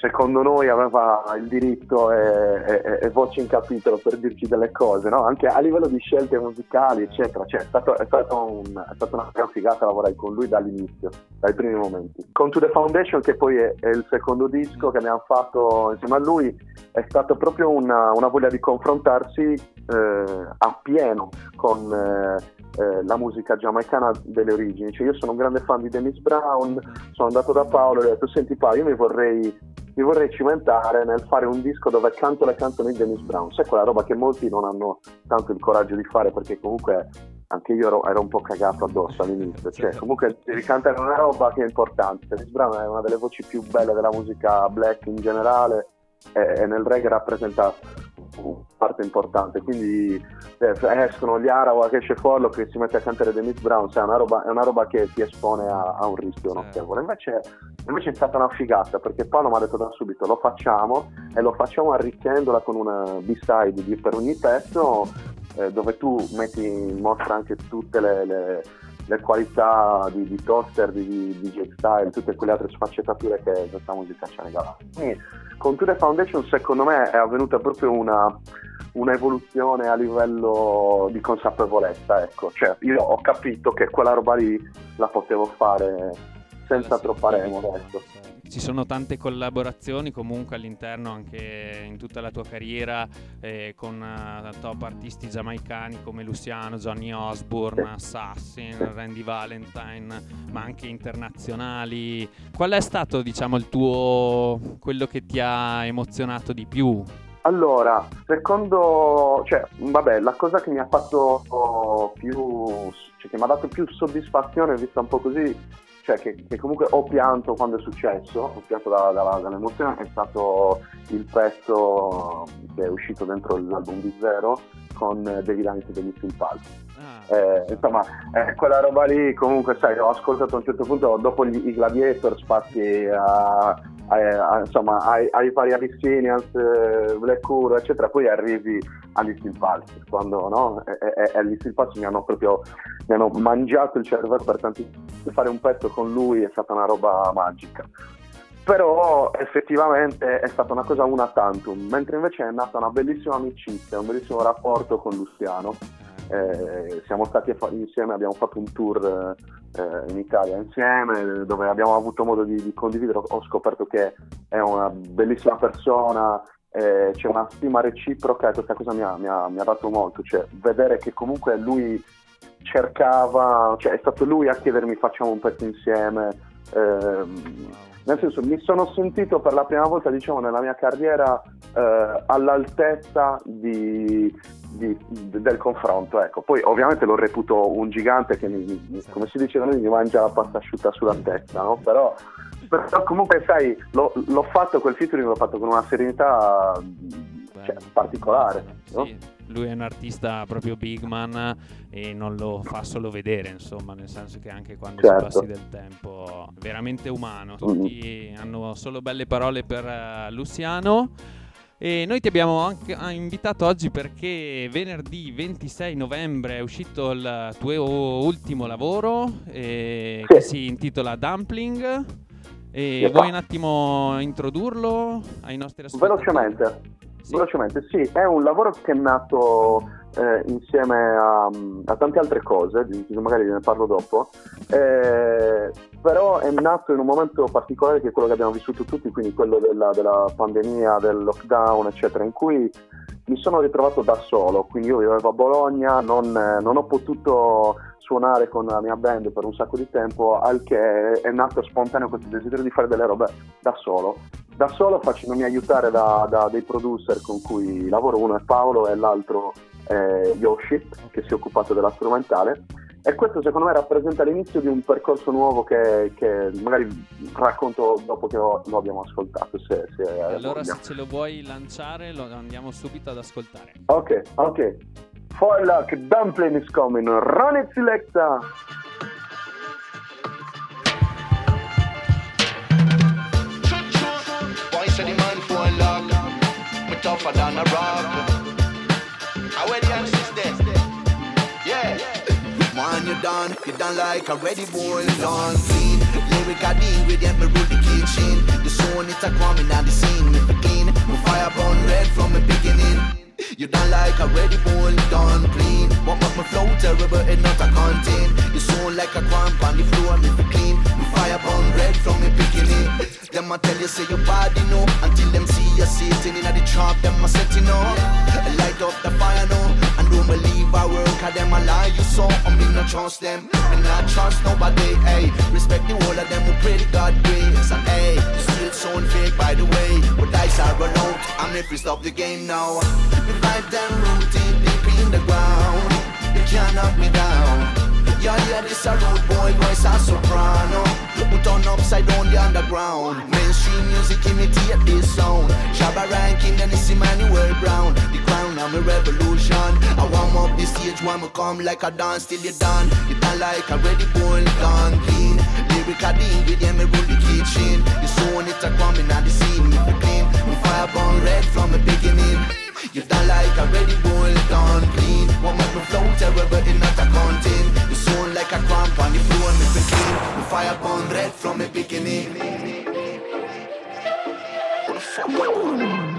secondo noi aveva il diritto e, e- e voce in capitolo per dirci delle cose, no? anche a livello di scelte musicali, eccetera. Cioè, è, stato, è, stato un- è stata una gran figata lavorare con lui dall'inizio, dai primi momenti. Con To The Foundation, che poi è, è il secondo disco che abbiamo fatto insieme a lui, è stata proprio una, una voglia di confrontarsi eh, appieno con eh, eh, la musica giamaicana delle origini. Cioè, io sono un grande fan di Dennis Brown, sono andato da Paolo e ho detto senti Paolo io mi vorrei, mi vorrei cimentare nel fare un disco dove canto le canzoni di Dennis Brown. Sai quella roba che molti non hanno tanto il coraggio di fare perché comunque anche io ero, ero un po' cagato addosso all'inizio cioè comunque devi cantare una roba che è importante. Dennis Brown è una delle voci più belle della musica black in generale e, nel reggae rappresenta parte importante. Quindi eh, escono gli Arawa che esce Follow che si mette a cantare Dennis Brown sai, è, una roba, è una roba che ti espone a, a un rischio notevole. Invece, invece è stata una figata perché Paolo mi ha detto da subito lo facciamo e lo facciamo arricchendola con una B-side per ogni pezzo eh, dove tu metti in mostra anche tutte le, le- le qualità di, di toaster, di, di DJ Style, tutte quelle altre sfaccettature che questa musica ci ha regalato. Quindi con To The Foundation secondo me è avvenuta proprio una, un'evoluzione a livello di consapevolezza, ecco. Cioè, io ho capito che quella roba lì la potevo fare senza troppa remora, ecco. Ci sono tante collaborazioni comunque all'interno anche in tutta la tua carriera eh, con eh, top artisti giamaicani come Luciano, Johnny Osbourne, Assassin, Randy Valentine, ma anche internazionali. Qual è stato, diciamo, il tuo quello che ti ha emozionato di più? Allora, secondo, cioè, vabbè, la cosa che mi ha fatto più, cioè, che mi ha dato più soddisfazione, vista un po' così, cioè che, che comunque ho pianto quando è successo, ho pianto da- da- dall'emozione, è stato il pezzo che è uscito dentro l'album di Zero con David Hines degli Steel Pulse. Eh, insomma, eh, quella roba lì comunque sai, ho ascoltato a un certo punto dopo gli, i Gladiator spazi a, a- a- insomma, ai, ai vari Abyssinians, eh, Black Huro, eccetera, poi arrivi agli Steel Pulse, quando no? E, e- e gli Steel Pulse mi hanno proprio mi hanno mangiato il cervello per tanti fare un pezzo con lui è stata una roba magica. Però effettivamente è stata una cosa una tantum mentre invece è nata una bellissima amicizia un bellissimo rapporto con Luciano. Eh, siamo stati insieme abbiamo fatto un tour eh, in Italia insieme dove abbiamo avuto modo di, di condividere. Ho scoperto che è una bellissima persona eh, c'è una stima reciproca e questa cosa mi ha, mi ha- mi ha dato molto. Cioè vedere che comunque lui cercava, cioè è stato lui a chiedermi facciamo un pezzo insieme, ehm, nel senso mi sono sentito per la prima volta diciamo nella mia carriera eh, all'altezza di, di- del confronto, ecco. poi ovviamente lo reputo un gigante che mi- come si dice da noi mi mangia la pasta asciutta sulla testa, no? però, però comunque sai l'ho, l'ho fatto quel featuring l'ho fatto con una serenità cioè, particolare. no? Sì, lui è un artista proprio big man e non lo fa solo vedere, insomma, nel senso che anche quando Certo. si passi del tempo, veramente umano. Tutti hanno solo belle parole per eh, Luciano. E noi ti abbiamo anche ah, invitato oggi perché venerdì 26 novembre è uscito il tuo ultimo lavoro eh, che si intitola Dumpling. E Sì. vuoi un attimo introdurlo ai nostri ascoltatori? Velocemente, velocemente, sì, è un lavoro che è nato eh, insieme a, a tante altre cose, magari ne parlo dopo, eh, però è nato in un momento particolare che è quello che abbiamo vissuto tutti, quindi quello della, della pandemia, del lockdown, eccetera, in cui mi sono ritrovato da solo, quindi io vivevo a Bologna, non, eh, non ho potuto suonare con la mia band per un sacco di tempo, al che è nato spontaneo questo desiderio di fare delle robe da solo. Da solo facendomi aiutare da, da dei producer con cui lavoro, uno è Paolo e l'altro è Yoshi, che si è occupato della strumentale. E questo secondo me rappresenta l'inizio di un percorso nuovo che, che magari racconto dopo che lo, lo abbiamo ascoltato. Se, se Allora voglia. se ce lo vuoi lanciare lo andiamo subito ad ascoltare. Ok, ok. For luck, dumpling is coming. Run it, selecta. Boy said the man for luck, me tougher than a rock. Done, you done like a ready boy, done clean. Lyric I the ingredient, me rule the kitchen. The sound it's a coming on the scene, me begin. Me fire burn red from the beginning. You done like a ready boy, done clean. What me flow terrible, it not a content. You sound like a cramp on the floor, me fi clean. Me fire burn red from the beginning. Them a tell you say your body know until them see you sitting in the trap. Them a setting up, light up the fire now, and don't believe I work. Cause them a lie you so, I me not trust them, and not trust nobody. Hey, respect the whole of them who pray to God grace. And hey, you still sound fake by the way, but dice are run out. I'm if we stop the game now. We vibe them rooted deep in the ground. You can't knock me down. Yeah, yeah, this a rude boy voice a soprano. Put on upside down the underground. Mainstream music imitate this sound. Shabba ranking, then it's Emmanuel Brown. The crown, I'm a revolution. I warm up the stage, wanna come like a dance till you done. You done like a ready boy, done clean. Lyric a the ingredient, me rule the kitchen. You sound it a coming at the scene, me clean. Me fire burn red from the beginning. You done like a ready boy, done clean. What make me flow terrible, it not a content. You sound like a cramp on the floor, me clean. Me fire burn red from the beginning. What the fuck?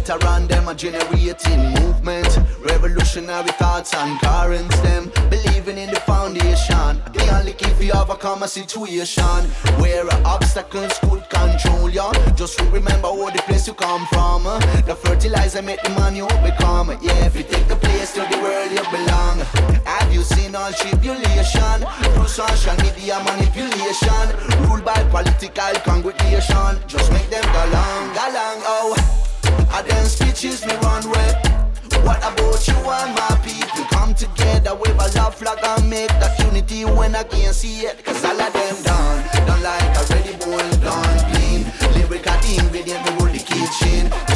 Veteran, them a generating movement. Revolutionary thoughts and currents, them believing in the foundation. The only key for you overcome a situation where obstacles could control you. Just remember where the place you come from. The fertilizer make the man you become. Yeah, if you take the place to the world you belong. Have you seen all tribulation? Through social media manipulation, ruled by political congregation. Just make them go long, go long, oh. I them speeches me run with. What about you and my people? Come together with a love flag and make that unity when I can't see it. Cause all of them done, done like a ready bowl, done clean. Lyric at the ingredient, me rule the kitchen.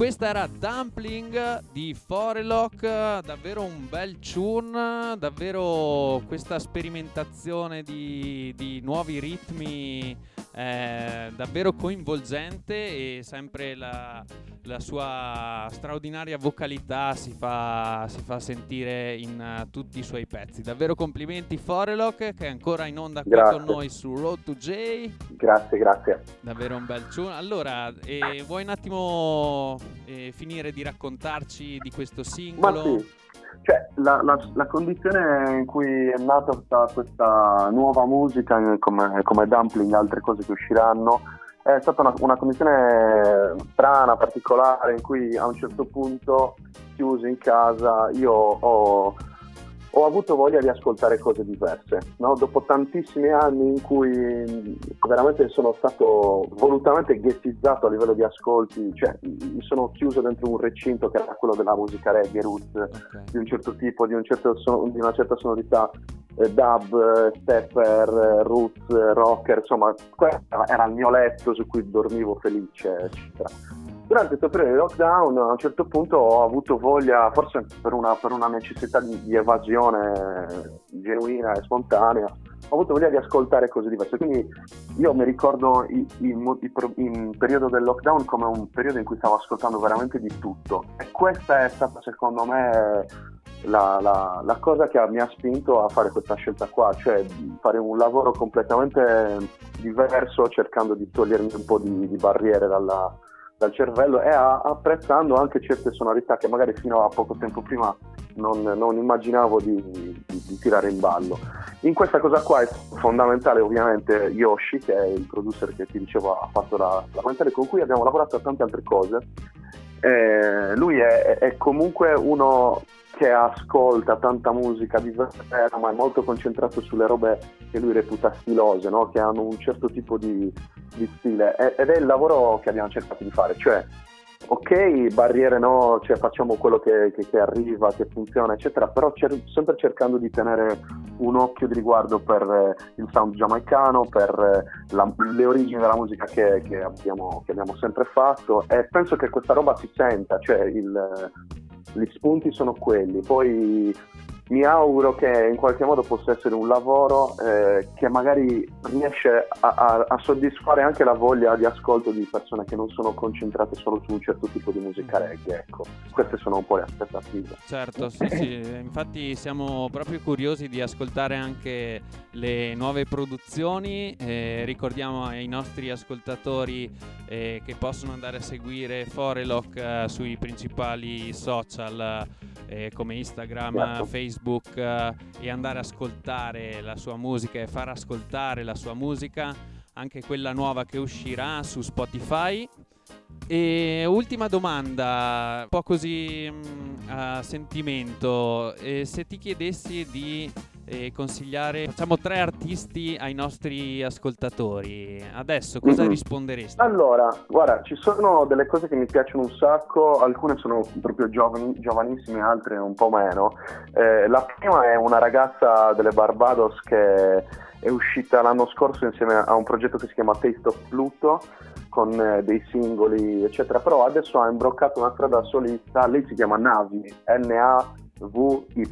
Questa era Dumpling di Forelock, davvero un bel tune, davvero questa sperimentazione di, di nuovi ritmi eh, davvero coinvolgente e sempre la, la sua straordinaria vocalità si fa, si fa sentire in eh, tutti i suoi pezzi. Davvero complimenti Forelock che è ancora in onda qui Grazie. con noi su Road to J. Grazie, grazie. Davvero un bel tune. Allora, eh, vuoi un attimo eh, finire di raccontarci di questo singolo? sì, cioè, la, la- la condizione in cui è nata questa, questa nuova musica, eh, come, come Dumpling e altre cose che usciranno, è stata una, una condizione strana, particolare, in cui a un certo punto, chiuso in casa, io ho, ho avuto voglia di ascoltare cose diverse. no? Dopo tantissimi anni in cui veramente sono stato volutamente ghettizzato a livello di ascolti, cioè mi sono chiuso dentro un recinto che era quello della musica reggae, roots, Ok. di un certo tipo, di, un certo son- di una certa sonorità, eh, dub, stepper, roots, rocker, insomma, questo era il mio letto su cui dormivo felice, eccetera. Durante questo periodo di lockdown a un certo punto ho avuto voglia, forse per una, per una necessità di, di evasione genuina e spontanea, ho avuto voglia di ascoltare cose diverse. Quindi io mi ricordo il periodo del lockdown come un periodo in cui stavo ascoltando veramente di tutto. E questa è stata secondo me la, la- la cosa che mi ha spinto a fare questa scelta qua, cioè fare un lavoro completamente diverso cercando di togliermi un po' di, di barriere dalla- dal cervello e apprezzando anche certe sonorità che magari fino a poco tempo prima non, non immaginavo di, di- di tirare in ballo. In questa cosa qua è fondamentale ovviamente Yoshi, che è il producer che ti dicevo ha fatto la, la commentare, con cui abbiamo lavorato a tante altre cose. Eh, lui è, è comunque uno che ascolta tanta musica diversa, ma è molto concentrato sulle robe che lui reputa stilose, no? che hanno un certo tipo di, di stile. Ed è il lavoro che abbiamo cercato di fare, cioè ok, barriere no, cioè facciamo quello che, che- che arriva, che funziona, eccetera, però cer- sempre cercando di tenere un occhio di riguardo per eh, il sound giamaicano, per eh, la- le origini della musica che abbiamo, che abbiamo sempre fatto e penso che questa roba si senta, cioè il- gli spunti sono quelli, poi mi auguro che in qualche modo possa essere un lavoro eh, che magari riesce a, a- a soddisfare anche la voglia di ascolto di persone che non sono concentrate solo su un certo tipo di musica reggae. Ecco. Queste sono un po' le aspettative. Certo, sì, sì, infatti siamo proprio curiosi di ascoltare anche le nuove produzioni, eh, ricordiamo ai nostri ascoltatori eh, che possono andare a seguire Forelock eh, sui principali social eh, come Instagram, Certo. Facebook eh, e andare a ascoltare la sua musica e far ascoltare la sua musica, anche quella nuova che uscirà su Spotify. E ultima domanda, un po' così mm, a sentimento, eh, se ti chiedessi di eh, consigliare, facciamo tre artisti ai nostri ascoltatori, adesso cosa Mhm. risponderesti? Allora, guarda, ci sono delle cose che mi piacciono un sacco, alcune sono proprio giovani- giovanissime, altre un po' meno. Eh, la prima è una ragazza delle Barbados che è uscita l'anno scorso insieme a un progetto che si chiama Taste of Pluto con eh, dei singoli eccetera, però adesso ha imbroccato una strada solista, lei si chiama Navi, N-A-V-Y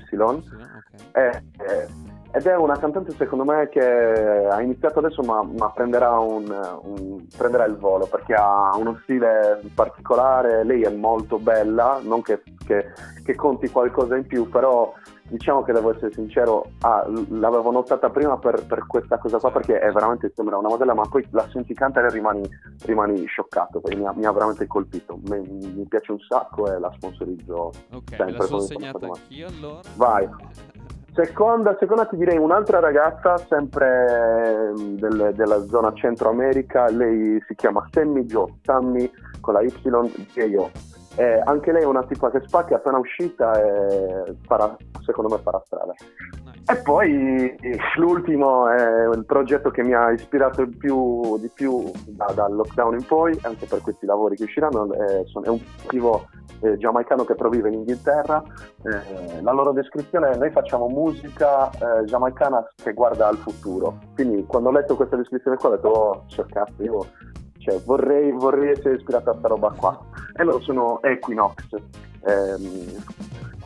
Sì, ok. eh, eh, ed è una cantante secondo me che ha iniziato adesso ma, ma prenderà, un, un- prenderà il volo perché ha uno stile particolare, lei è molto bella, non che, che- che conti qualcosa in più, però diciamo che devo essere sincero, ah, l'avevo notata prima per, per questa cosa qua perché è veramente sembra una modella, ma poi la senti cantare e rimani, rimani scioccato, mi ha, mi ha veramente colpito, mi, mi piace un sacco e la sponsorizzo Ok, sempre me la sono segnata anch'io allora. Vai. (laughs) Seconda, seconda ti direi un'altra ragazza, sempre ehm, del- della zona Centro America, lei si chiama Sammy Jo, Sammy con la Y J-O. Eh, anche lei è una tipa che spacca, appena uscita e farà, secondo me farà strada. Nice. E poi eh, l'ultimo è il progetto che mi ha ispirato più, di più da- dal lockdown in poi, anche per questi lavori che usciranno, è, sono- è un collettivo eh, giamaicano che provive in Inghilterra. Eh, la loro descrizione è noi facciamo musica eh, giamaicana che guarda al futuro. Quindi quando ho letto questa descrizione qua ho detto, oh, cazzo, io cioè, vorrei, vorrei essere ispirato a sta roba qua. E loro sono Equinox. ehm,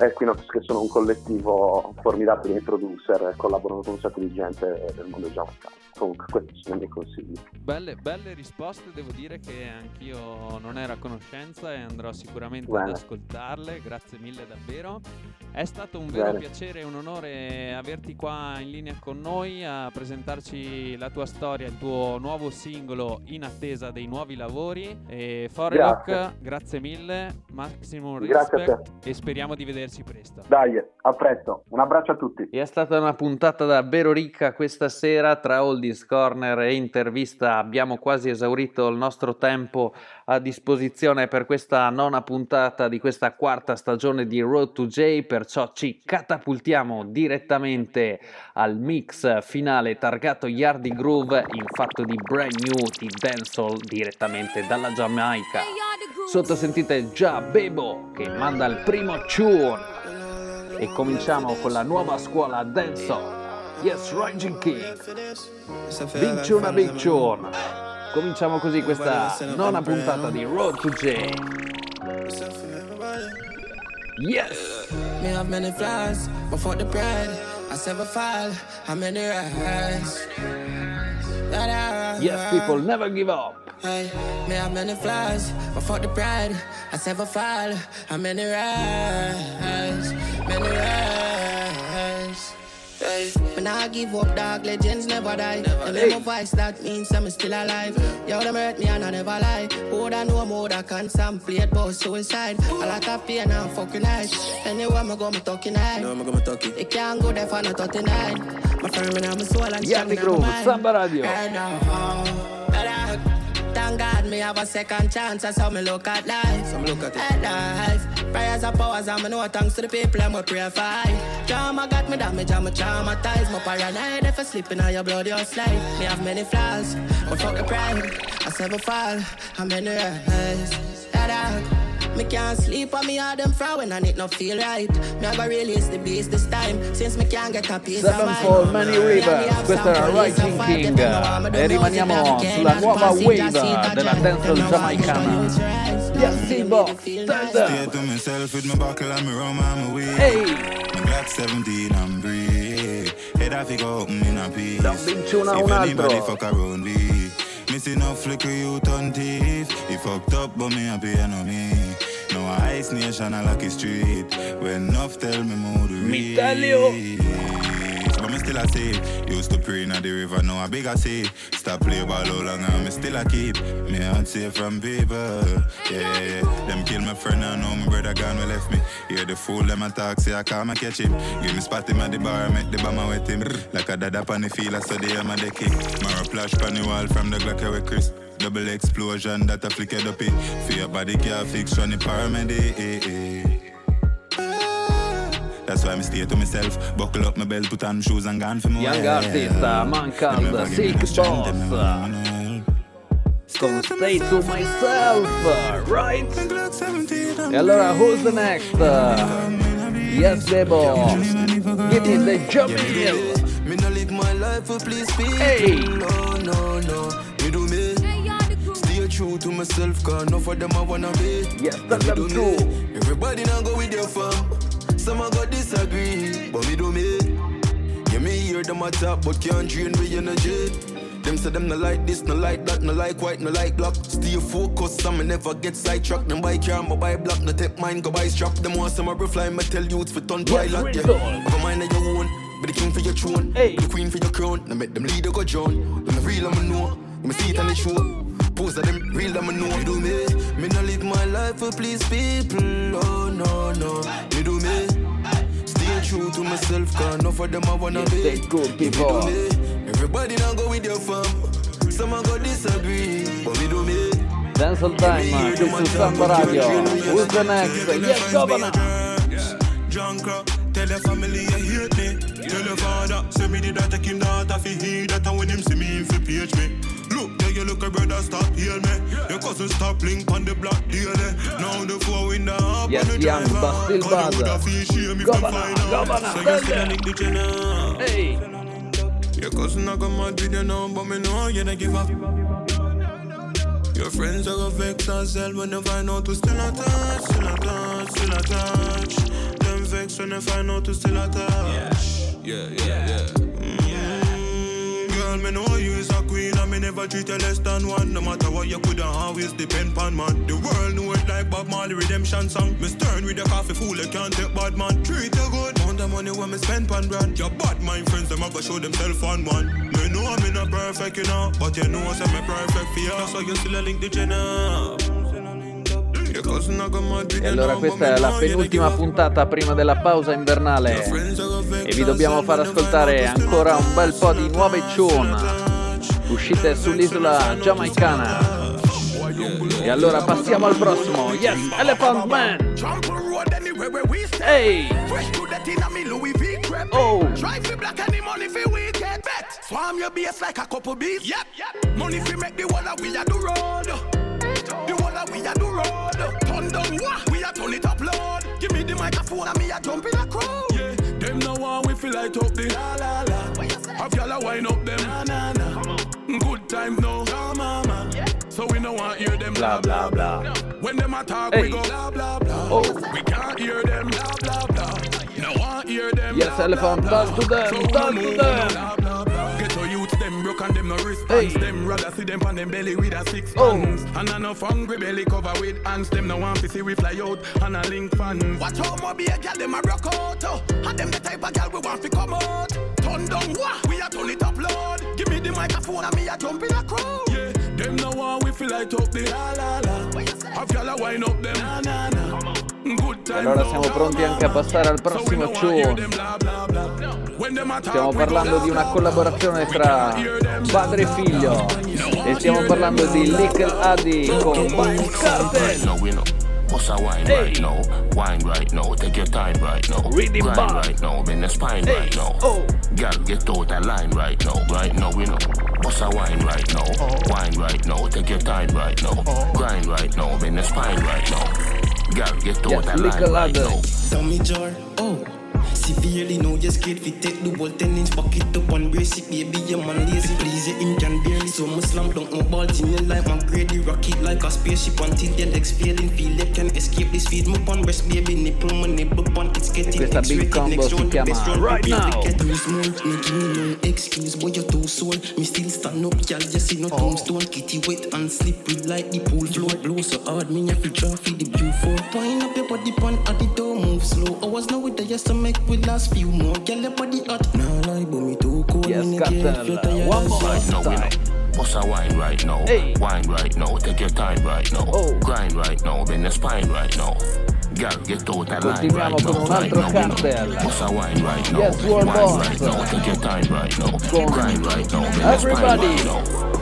Equinox che sono un collettivo formidabile di producer, collaborano con un sacco di gente del mondo giamaicano. Comunque questi sono i miei consigli. Belle, belle risposte, devo dire che anch'io non ero a conoscenza e andrò sicuramente Bene. ad ascoltarle, grazie mille davvero. È stato un vero Bene. piacere e un onore averti qua in linea con noi a presentarci la tua storia, il tuo nuovo singolo in attesa dei nuovi lavori. E Forelock, grazie. Grazie. mille, maximum respect e speriamo di vederci presto. Dai, a presto, un abbraccio a tutti. E è stata una puntata davvero ricca questa sera tra Oldies Corner e intervista. Abbiamo quasi esaurito il nostro tempo a disposizione per questa nona puntata di questa quarta stagione di Road to J, perciò ci catapultiamo direttamente al mix finale targato Yardy Groove in fatto di brand new di dancehall direttamente dalla Giamaica. Sotto sentite già Bebo che manda il primo tune e cominciamo con la nuova scuola dancehall. Yes, Raging King. Big tune a big tune. Cominciamo così questa nona puntata di Road to J. Yes! Me have many flaws, but for the bread, I never fall. How many rise? Yes, people, never give up. Hey, me have many flaws, but for the bread, I never fall. How many rise? Many rise. Hey, me And I give up, dog. Legends never die. Them Hey. hey. voice that means I'm still alive. Yo, them hurt me and I never lie. Who da know more that can't sample about suicide? A lot of pain and fucking eyes. Anywhere gonna talk talking high. No, I'm gonna talk it. They can't go there for no 39. My firm in my soul and Yardi strong in my Groove, mind. Samba Radio. Right now, uh, Thank God me have a second chance. That's how me look at life. So me look at it. At life. Prayers and powers me know thanks to the people I'm a pray for. Drama got me damage and me traumatized. My paranoid if I slip in your blood, your slide. Me have many flaws, but fuck the pride. I never fall, I'm in the rise. Me can't sleep on me all them frown when I need no feel right. Me I go release the beast this time since me can't get a piece of. Many Me Rivers, me have questo era Rising King I'm a e rimaniamo nose, if I sulla nuova wave just see that della dancehall I'm giamaicana. Showing rise. Yes, Simbo, Feel stand nice. Stay to myself with my buckle and my rum and my weed. Hey, My Glock 17 and breathe. Head off, it go open in a piece. Da un vincione a If un anybody fuck around me, missing no flicker, you turn thief. He fucked up, but me happy, I know me. No ice nation, I lucky street. When enough tell me more to Mi read. tell you. Me still a say, used to pray in the river, now I big I say. Stop play ball how long and me still a keep. Me heart safe from people. Yeah. Them kill my friend and now my brother gone we left me. Hear the fool them attack, say I come and catch him. Give me spot him at the bar, make the bomber wet him. Like a dad up on the field, I saw the am a decky. Mara flash pan the wall from the Glock with Chris. Double explosion that a flicker up it. Fear body can't fix from the paramedic. That's why I stay to myself. Buckle up my belt, put on shoes and gone for my Young way. artist, Mancard, Them never give me Sick no strength, Boss. never give me no help. con Stay to Myself, right? My Glock 17 and E allora, who's the next? Yes, Debo. Give me the Jamil. Me no live my life for please people. Hey. No, no, no. Me do me. Stay true to myself, cause enough of them I wanna be. Yes, Me tell them do true. Everybody now go with their fam. Some a go disagree, but me do me. Yeah, me hear them a talk, but can't drain me energy. Them say them no like this, no like that, no like white, no like black. Stay focused, some me never get sidetracked. Them buy car, me buy block, no take mine, go buy strap. Them want some a fly, me tell youths for ton twilight. Yeah. Have a mind of your own, be the king for your throne, Hey. be the queen for your crown. Now make them leader go drown. Them the real, I'ma know. Me see it on the show. Pose of them real, I'ma know. Me do me, me no live my life for please people. Oh no no, me do true to myself, cause enough of them I wanna be. stay cool, people. do me. Everybody now go with your fam. Some a go disagree, but me do me. Dancehall Time qui su Samba Radio. Who's the next? Yes, Governor. Drunk rock, tell the family you hate me. Tell your father, say me did that take him daughter fi hear that and when him see me him fi page me. Look, there a brother stop heal me. Your cousin stop link on the block daily. Now the four in the hop Yes, on the young, driver. but still Cause you bad. woulda feel shame if you Governor, find out. governor, So you still a them. link the channel. Hey, Your cousin I come mad with you now, but me know you don't give up. Your friends are gonna vex themselves when they find out to still attached, still attached, still attached. Them vex when they find out to still attached. Yeah, yeah, yeah. Mm, Girl, me know you is a queen and me never treat you less than one. No matter what you could always depend on man. The world know it like Bob Marley redemption song. Me stern with the coffee fool, you can't take bad man. Treat you good, amount the money when me spend on brand. Your bad mind friends, them a go show themself on one. Me know I'm in a perfect, you know, but you know say me perfect for you. That's why you still a link the gen e allora questa è la penultima puntata prima della pausa invernale e vi dobbiamo far ascoltare ancora un bel po' di nuove tune uscite sull'isola giamaicana. E allora passiamo al prossimo. Yes, Elephant Man. Hey. Oh. Drive me black and the money fi we get bet. Swam your bass like a couple beats. Yep, yep. Money fi make the whole of we a do road. The whole of we a do road. Turn down what? We a turn it up loud. Give me the microphone and me a jump in a crowd. Yeah. Them now want we feel light up the la la la. Have y'all a wind up them na na na. Good times now. Yeah, mama. So we no want hear them Blah blah blah. when them attack, Hey. we go blah blah blah. Oh. We can't hear them blah blah blah. No one hear them. Yes, blah, elephant, blah, talk to them, So we talk to them. Blah blah blah. And them no response. Them rather see them on them belly with a six oh. pants. And enough hungry belly cover with ants. Them no want to see we fly out and a link fans. Watch how more be a girl them a rock out. oh. And them the type of girl we want to come out. Turn down what? We a turn it up loud. Give me the microphone and me a jump in a crowd. Yeah, them no want we feel like up the la la la. Have y'all a wind up them na na na. Good time. allora siamo pronti anche a passare al prossimo show. Stiamo parlando di una collaborazione tra padre e figlio e stiamo parlando di Little Addy con Vibes Cartel. No, we know. What's a wine right now? Wine right now. Take your time right now. Read Grind back. right now. Bend the spine Hey, right now. oh. Girl, get out that line right now. Right now, we know. What's a wine right now? Wine right now. Take your time right now. Grind right now. Bend the spine right now. Girl, get out Yes, that line right now. Tommy jar, oh. Severely know you're scared fi take the ball Ten inch pocket up and brace it Baby, your man lazy. Please, your him can barely So me slam dunk my ball in your life My grade rocket like a spaceship Until your legs failing Feel you can escape this feed Me on breast, baby Nipple, my nipple pon It's getting questa big X-rated Next si round, the chiama best round Right Baby, Now. Get loose more Me give me no excuse Boy, you're too soul. Me still stand up Y'all you see no oh. tombstone Kitty wet and slippery like the pool floor Blow so hard Me have to draw for the view for Wind up your body pon At the door move slow. Hours now with the yes to make we last few more Girl, your body hot Nah lie, but me too cold Yes, Me no care if you're Cartel. tired One more shit. No, we know. time. What's a wine right now? Hey. Wine right now. Take your time right now. Oh. Grind right now. Bend the spine right now. Girl, get out that line right con now. Right now, we know. cartel. What's a wine right now? Yes, World wine Boss. right now. Take your time right now. Con Grind right now. Bend the spine Everybody. right now.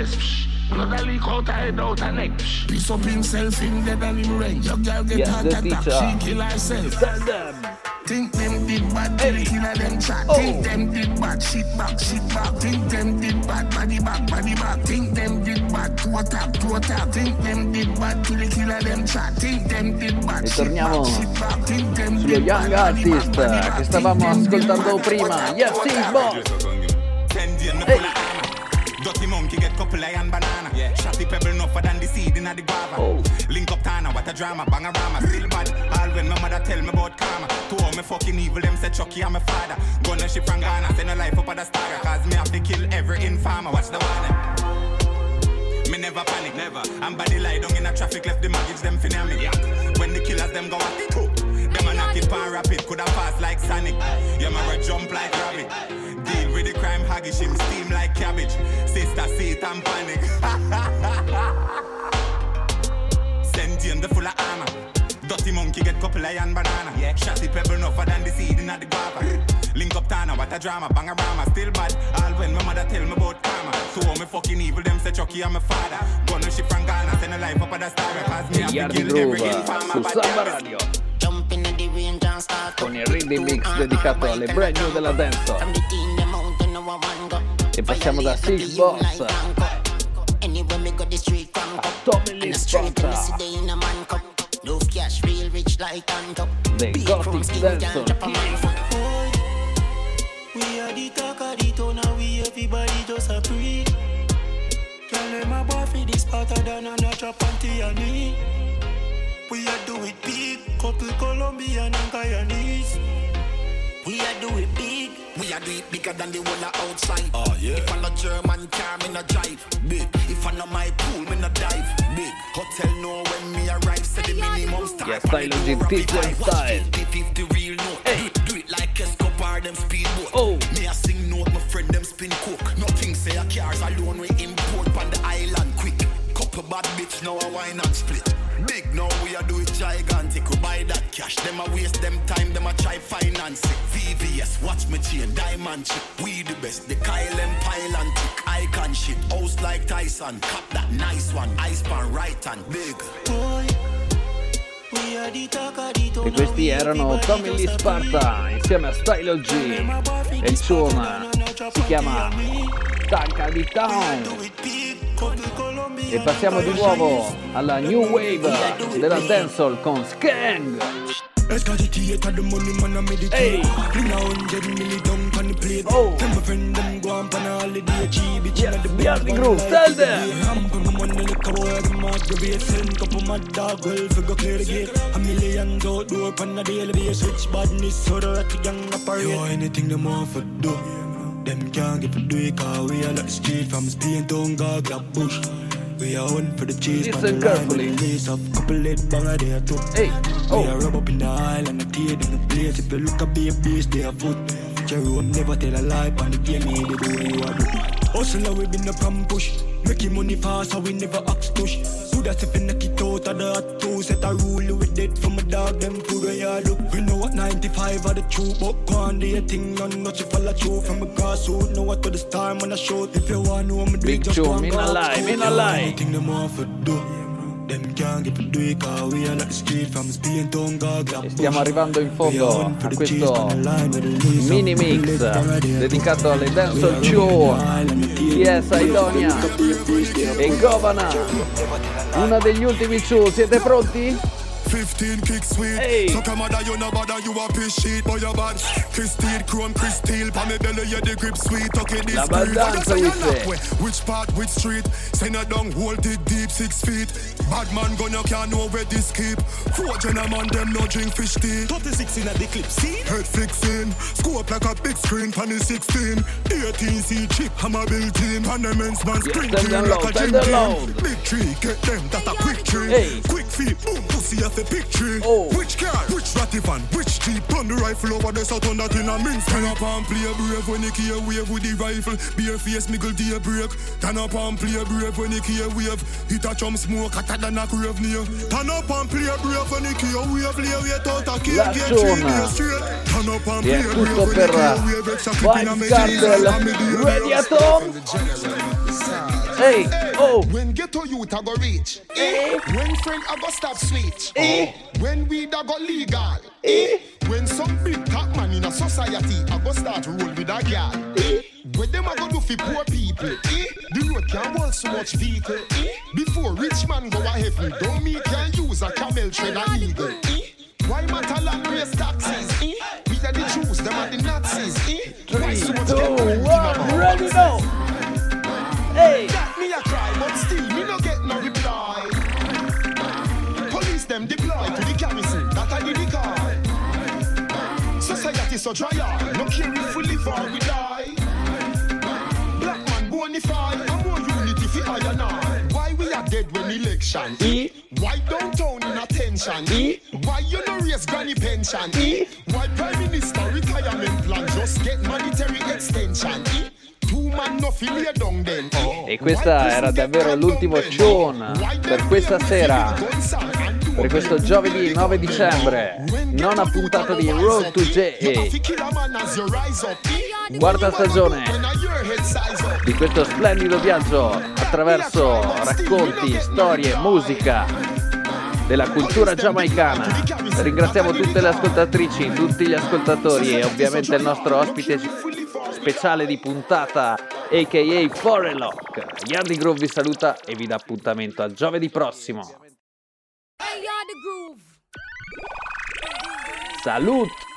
chest psh. A leak out him dead and him ring Your girl get Yes, the attack. She kill did bad, till the killer them chat. Oh. Think them did bad, shit did bad, body back, body back. Think them did bad, to attack, to attack. Think them sullo Young Artist che stavamo ascoltando prima. Yes, no Hey. Couple iron banana. Yeah. Shotty pebble no for than the seed in the guava. Oh. Link up Tana, what a drama, bang a rama. Still bad. All when my mother tell me about karma. To all me fucking evil, them say Chucky and my father. Gonna ship from Ghana, send a life up at the star. Cause me have to kill every informer. Watch the one. Me never panic, never. And body lie down in a traffic, left the mortgage, them finna me. Yeah. When the killers, them go at it. A it pan rapid, coulda pass like Sonic. Yeah, man, jump like rabbit. Deal with the crime, haggish him, steam like cabbage. Sister, see it and panic. (laughs) Send him the full of armor. Dirty monkey get couple iron banana. Yeah. Shotty pebble no for than the seed in the guava. Link up Tana, what a drama, bang a rama. Still bad, all when my mother tell me about karma. So all me fucking evil, them say Chucky and my father. Gonna ship from Ghana, send a life up at the star. Cause me have to kill every Groove con il Ready Mix dedicato alle brand new della dance. The the. E passiamo da Six Boss. the a Tommy Lee the Sparta. The Big Gothic from skin Dancer. We are the talk of the town and we everybody just a pre Tell them a boy for this part of than a drop on Tiani We are do it big, couple Colombian and Guyanese We are do it big We are do it bigger than the whole outside. Oh yeah. If I'm no German car, me no drive. Big. If I no my pool, me no dive. Big. Hotel know when me arrive, say the minimum start. Yeah, style of the DJ style. 50 real note. Do, it, do it like Escobar, them speedboat. Oh. Me a sing note, my friend them spin coke. Nothing say a cars alone we import on the island quick. Couple bad bitch now a wine and split. Big now we a do it gigantic. We buy that cash. Them a waste them time. Them a try finance it. VVS, watch me chain, diamond chip. We the best. The Kyle and pile and tick. Icon shit. House like Tyson. Cap that nice one. Ice pan right and big. E questi erano Tommy Lee Sparta insieme a Style G e il suo si chiama stacca di town. E passiamo di nuovo alla new wave della dancehall con Skang. Escalate oh. the money man meditate. Bring a million down the plate Oh. Tell my friend them go on pan a holiday bitch Yes, the like tell them. money like a boy Send couple mad dog well clear the gate A millions outdoor pan a daily badness so the ratty gang operate Yo anything them want for do Them can't do it cause we street From Spain to grab bush we are on for the cheese, Listen the carefully. the lace up, couple lit banger there too. Hey, We oh. are rub up in the aisle and the tear in the place. If you look at be a beast, they are foot. Jerome never tell a lie, on the game, he did what you are do. Hustle, we been up and push. Making money fast, so we never ask push. Good as if you knock it out of the hot two. Set a rule with it from a dog, them food where you look. We know what 95 are the truth, but go on, do your thing, none not you follow through. From a grassroots, know what to the star, man, I show. If you want know, I'm Big tune, me not lie, me not lie. Anything them want for do. Gaga. Stiamo arrivando in fondo a questo mini mix dedicato alle dancehall tune Yes, Idonia e Govana. Una degli ultimi two, siete pronti? 15 kick sweet. Hey. So come on, you no bother, you a piss shit, boy you bad. Christine, chrome, crystal, pa me belly, yeah the grip sweet. Okay, this La breed. baldanza, What you we say you say. lock way? Which part, which street? Send her down, hold it deep, six feet. Bad man gonna can't know where this keep. Four gentlemen, them no drink fish tea. 36 in a the clip, see? Head fixing, scope like a big screen, pan the 16. 18 C chip, hammer built in. Panaments man Yes, spring tell them like a loud, tell gym team. Big tree, get them, that a quick tree. Hey. Quick feet, boom, pussy a big tree. Oh. Which car, which ratty van, which jeep, turn the rifle over the south on that in a mince. Turn up and play brave when you hear wave with the rifle. Bare face, miggle day break. Turn up and play brave when you hear wave. Hit a chum smoke, hotter than a grave near. Turn up and play brave when you hear wave, lay wait out a cave, get zona. three days straight. Turn up and play è brave when per you hear wave, extra clip in a Vibes me jeans, and me Cartel. dear Ready at home? Hey, oh. When ghetto youth I go reach. Eh. When friend I go stop switch. Eh. When weed I go legal. Eh. When some big top man in a society I go start roll with a girl. Eh. When them I go do for poor people? Eh? The road can hold so much vehicle. Eh? Before rich man go a heaven, don't me can use a camel tread and eagle. Eh? Why Matalan raise taxes? Eh? We are the Jews, them are the Nazis. Eh? Why so much two, get money in one, ready now. Hey. That me a cry, but still me no get no reply. Police them deploy to the garrison, that I did the call. Society so dry no care if we live or we die. Black man bonify, and more unity for I and I. Why we are dead when election? E. Why downtown in attention? E. Why you no raise granny pension? E. Why prime minister retirement plan just get monetary extension? E. E questa era davvero l'ultimo tune per questa sera, per questo giovedì 9 dicembre, nona puntata di Road to J. Quarta stagione di questo splendido viaggio attraverso racconti, storie, musica della cultura giamaicana. Ringraziamo tutte le ascoltatrici, tutti gli ascoltatori e ovviamente il nostro ospite speciale di puntata aka Forelock. Yardi Groove vi saluta e vi dà appuntamento a giovedì prossimo. Hey, you're the groove. Salut!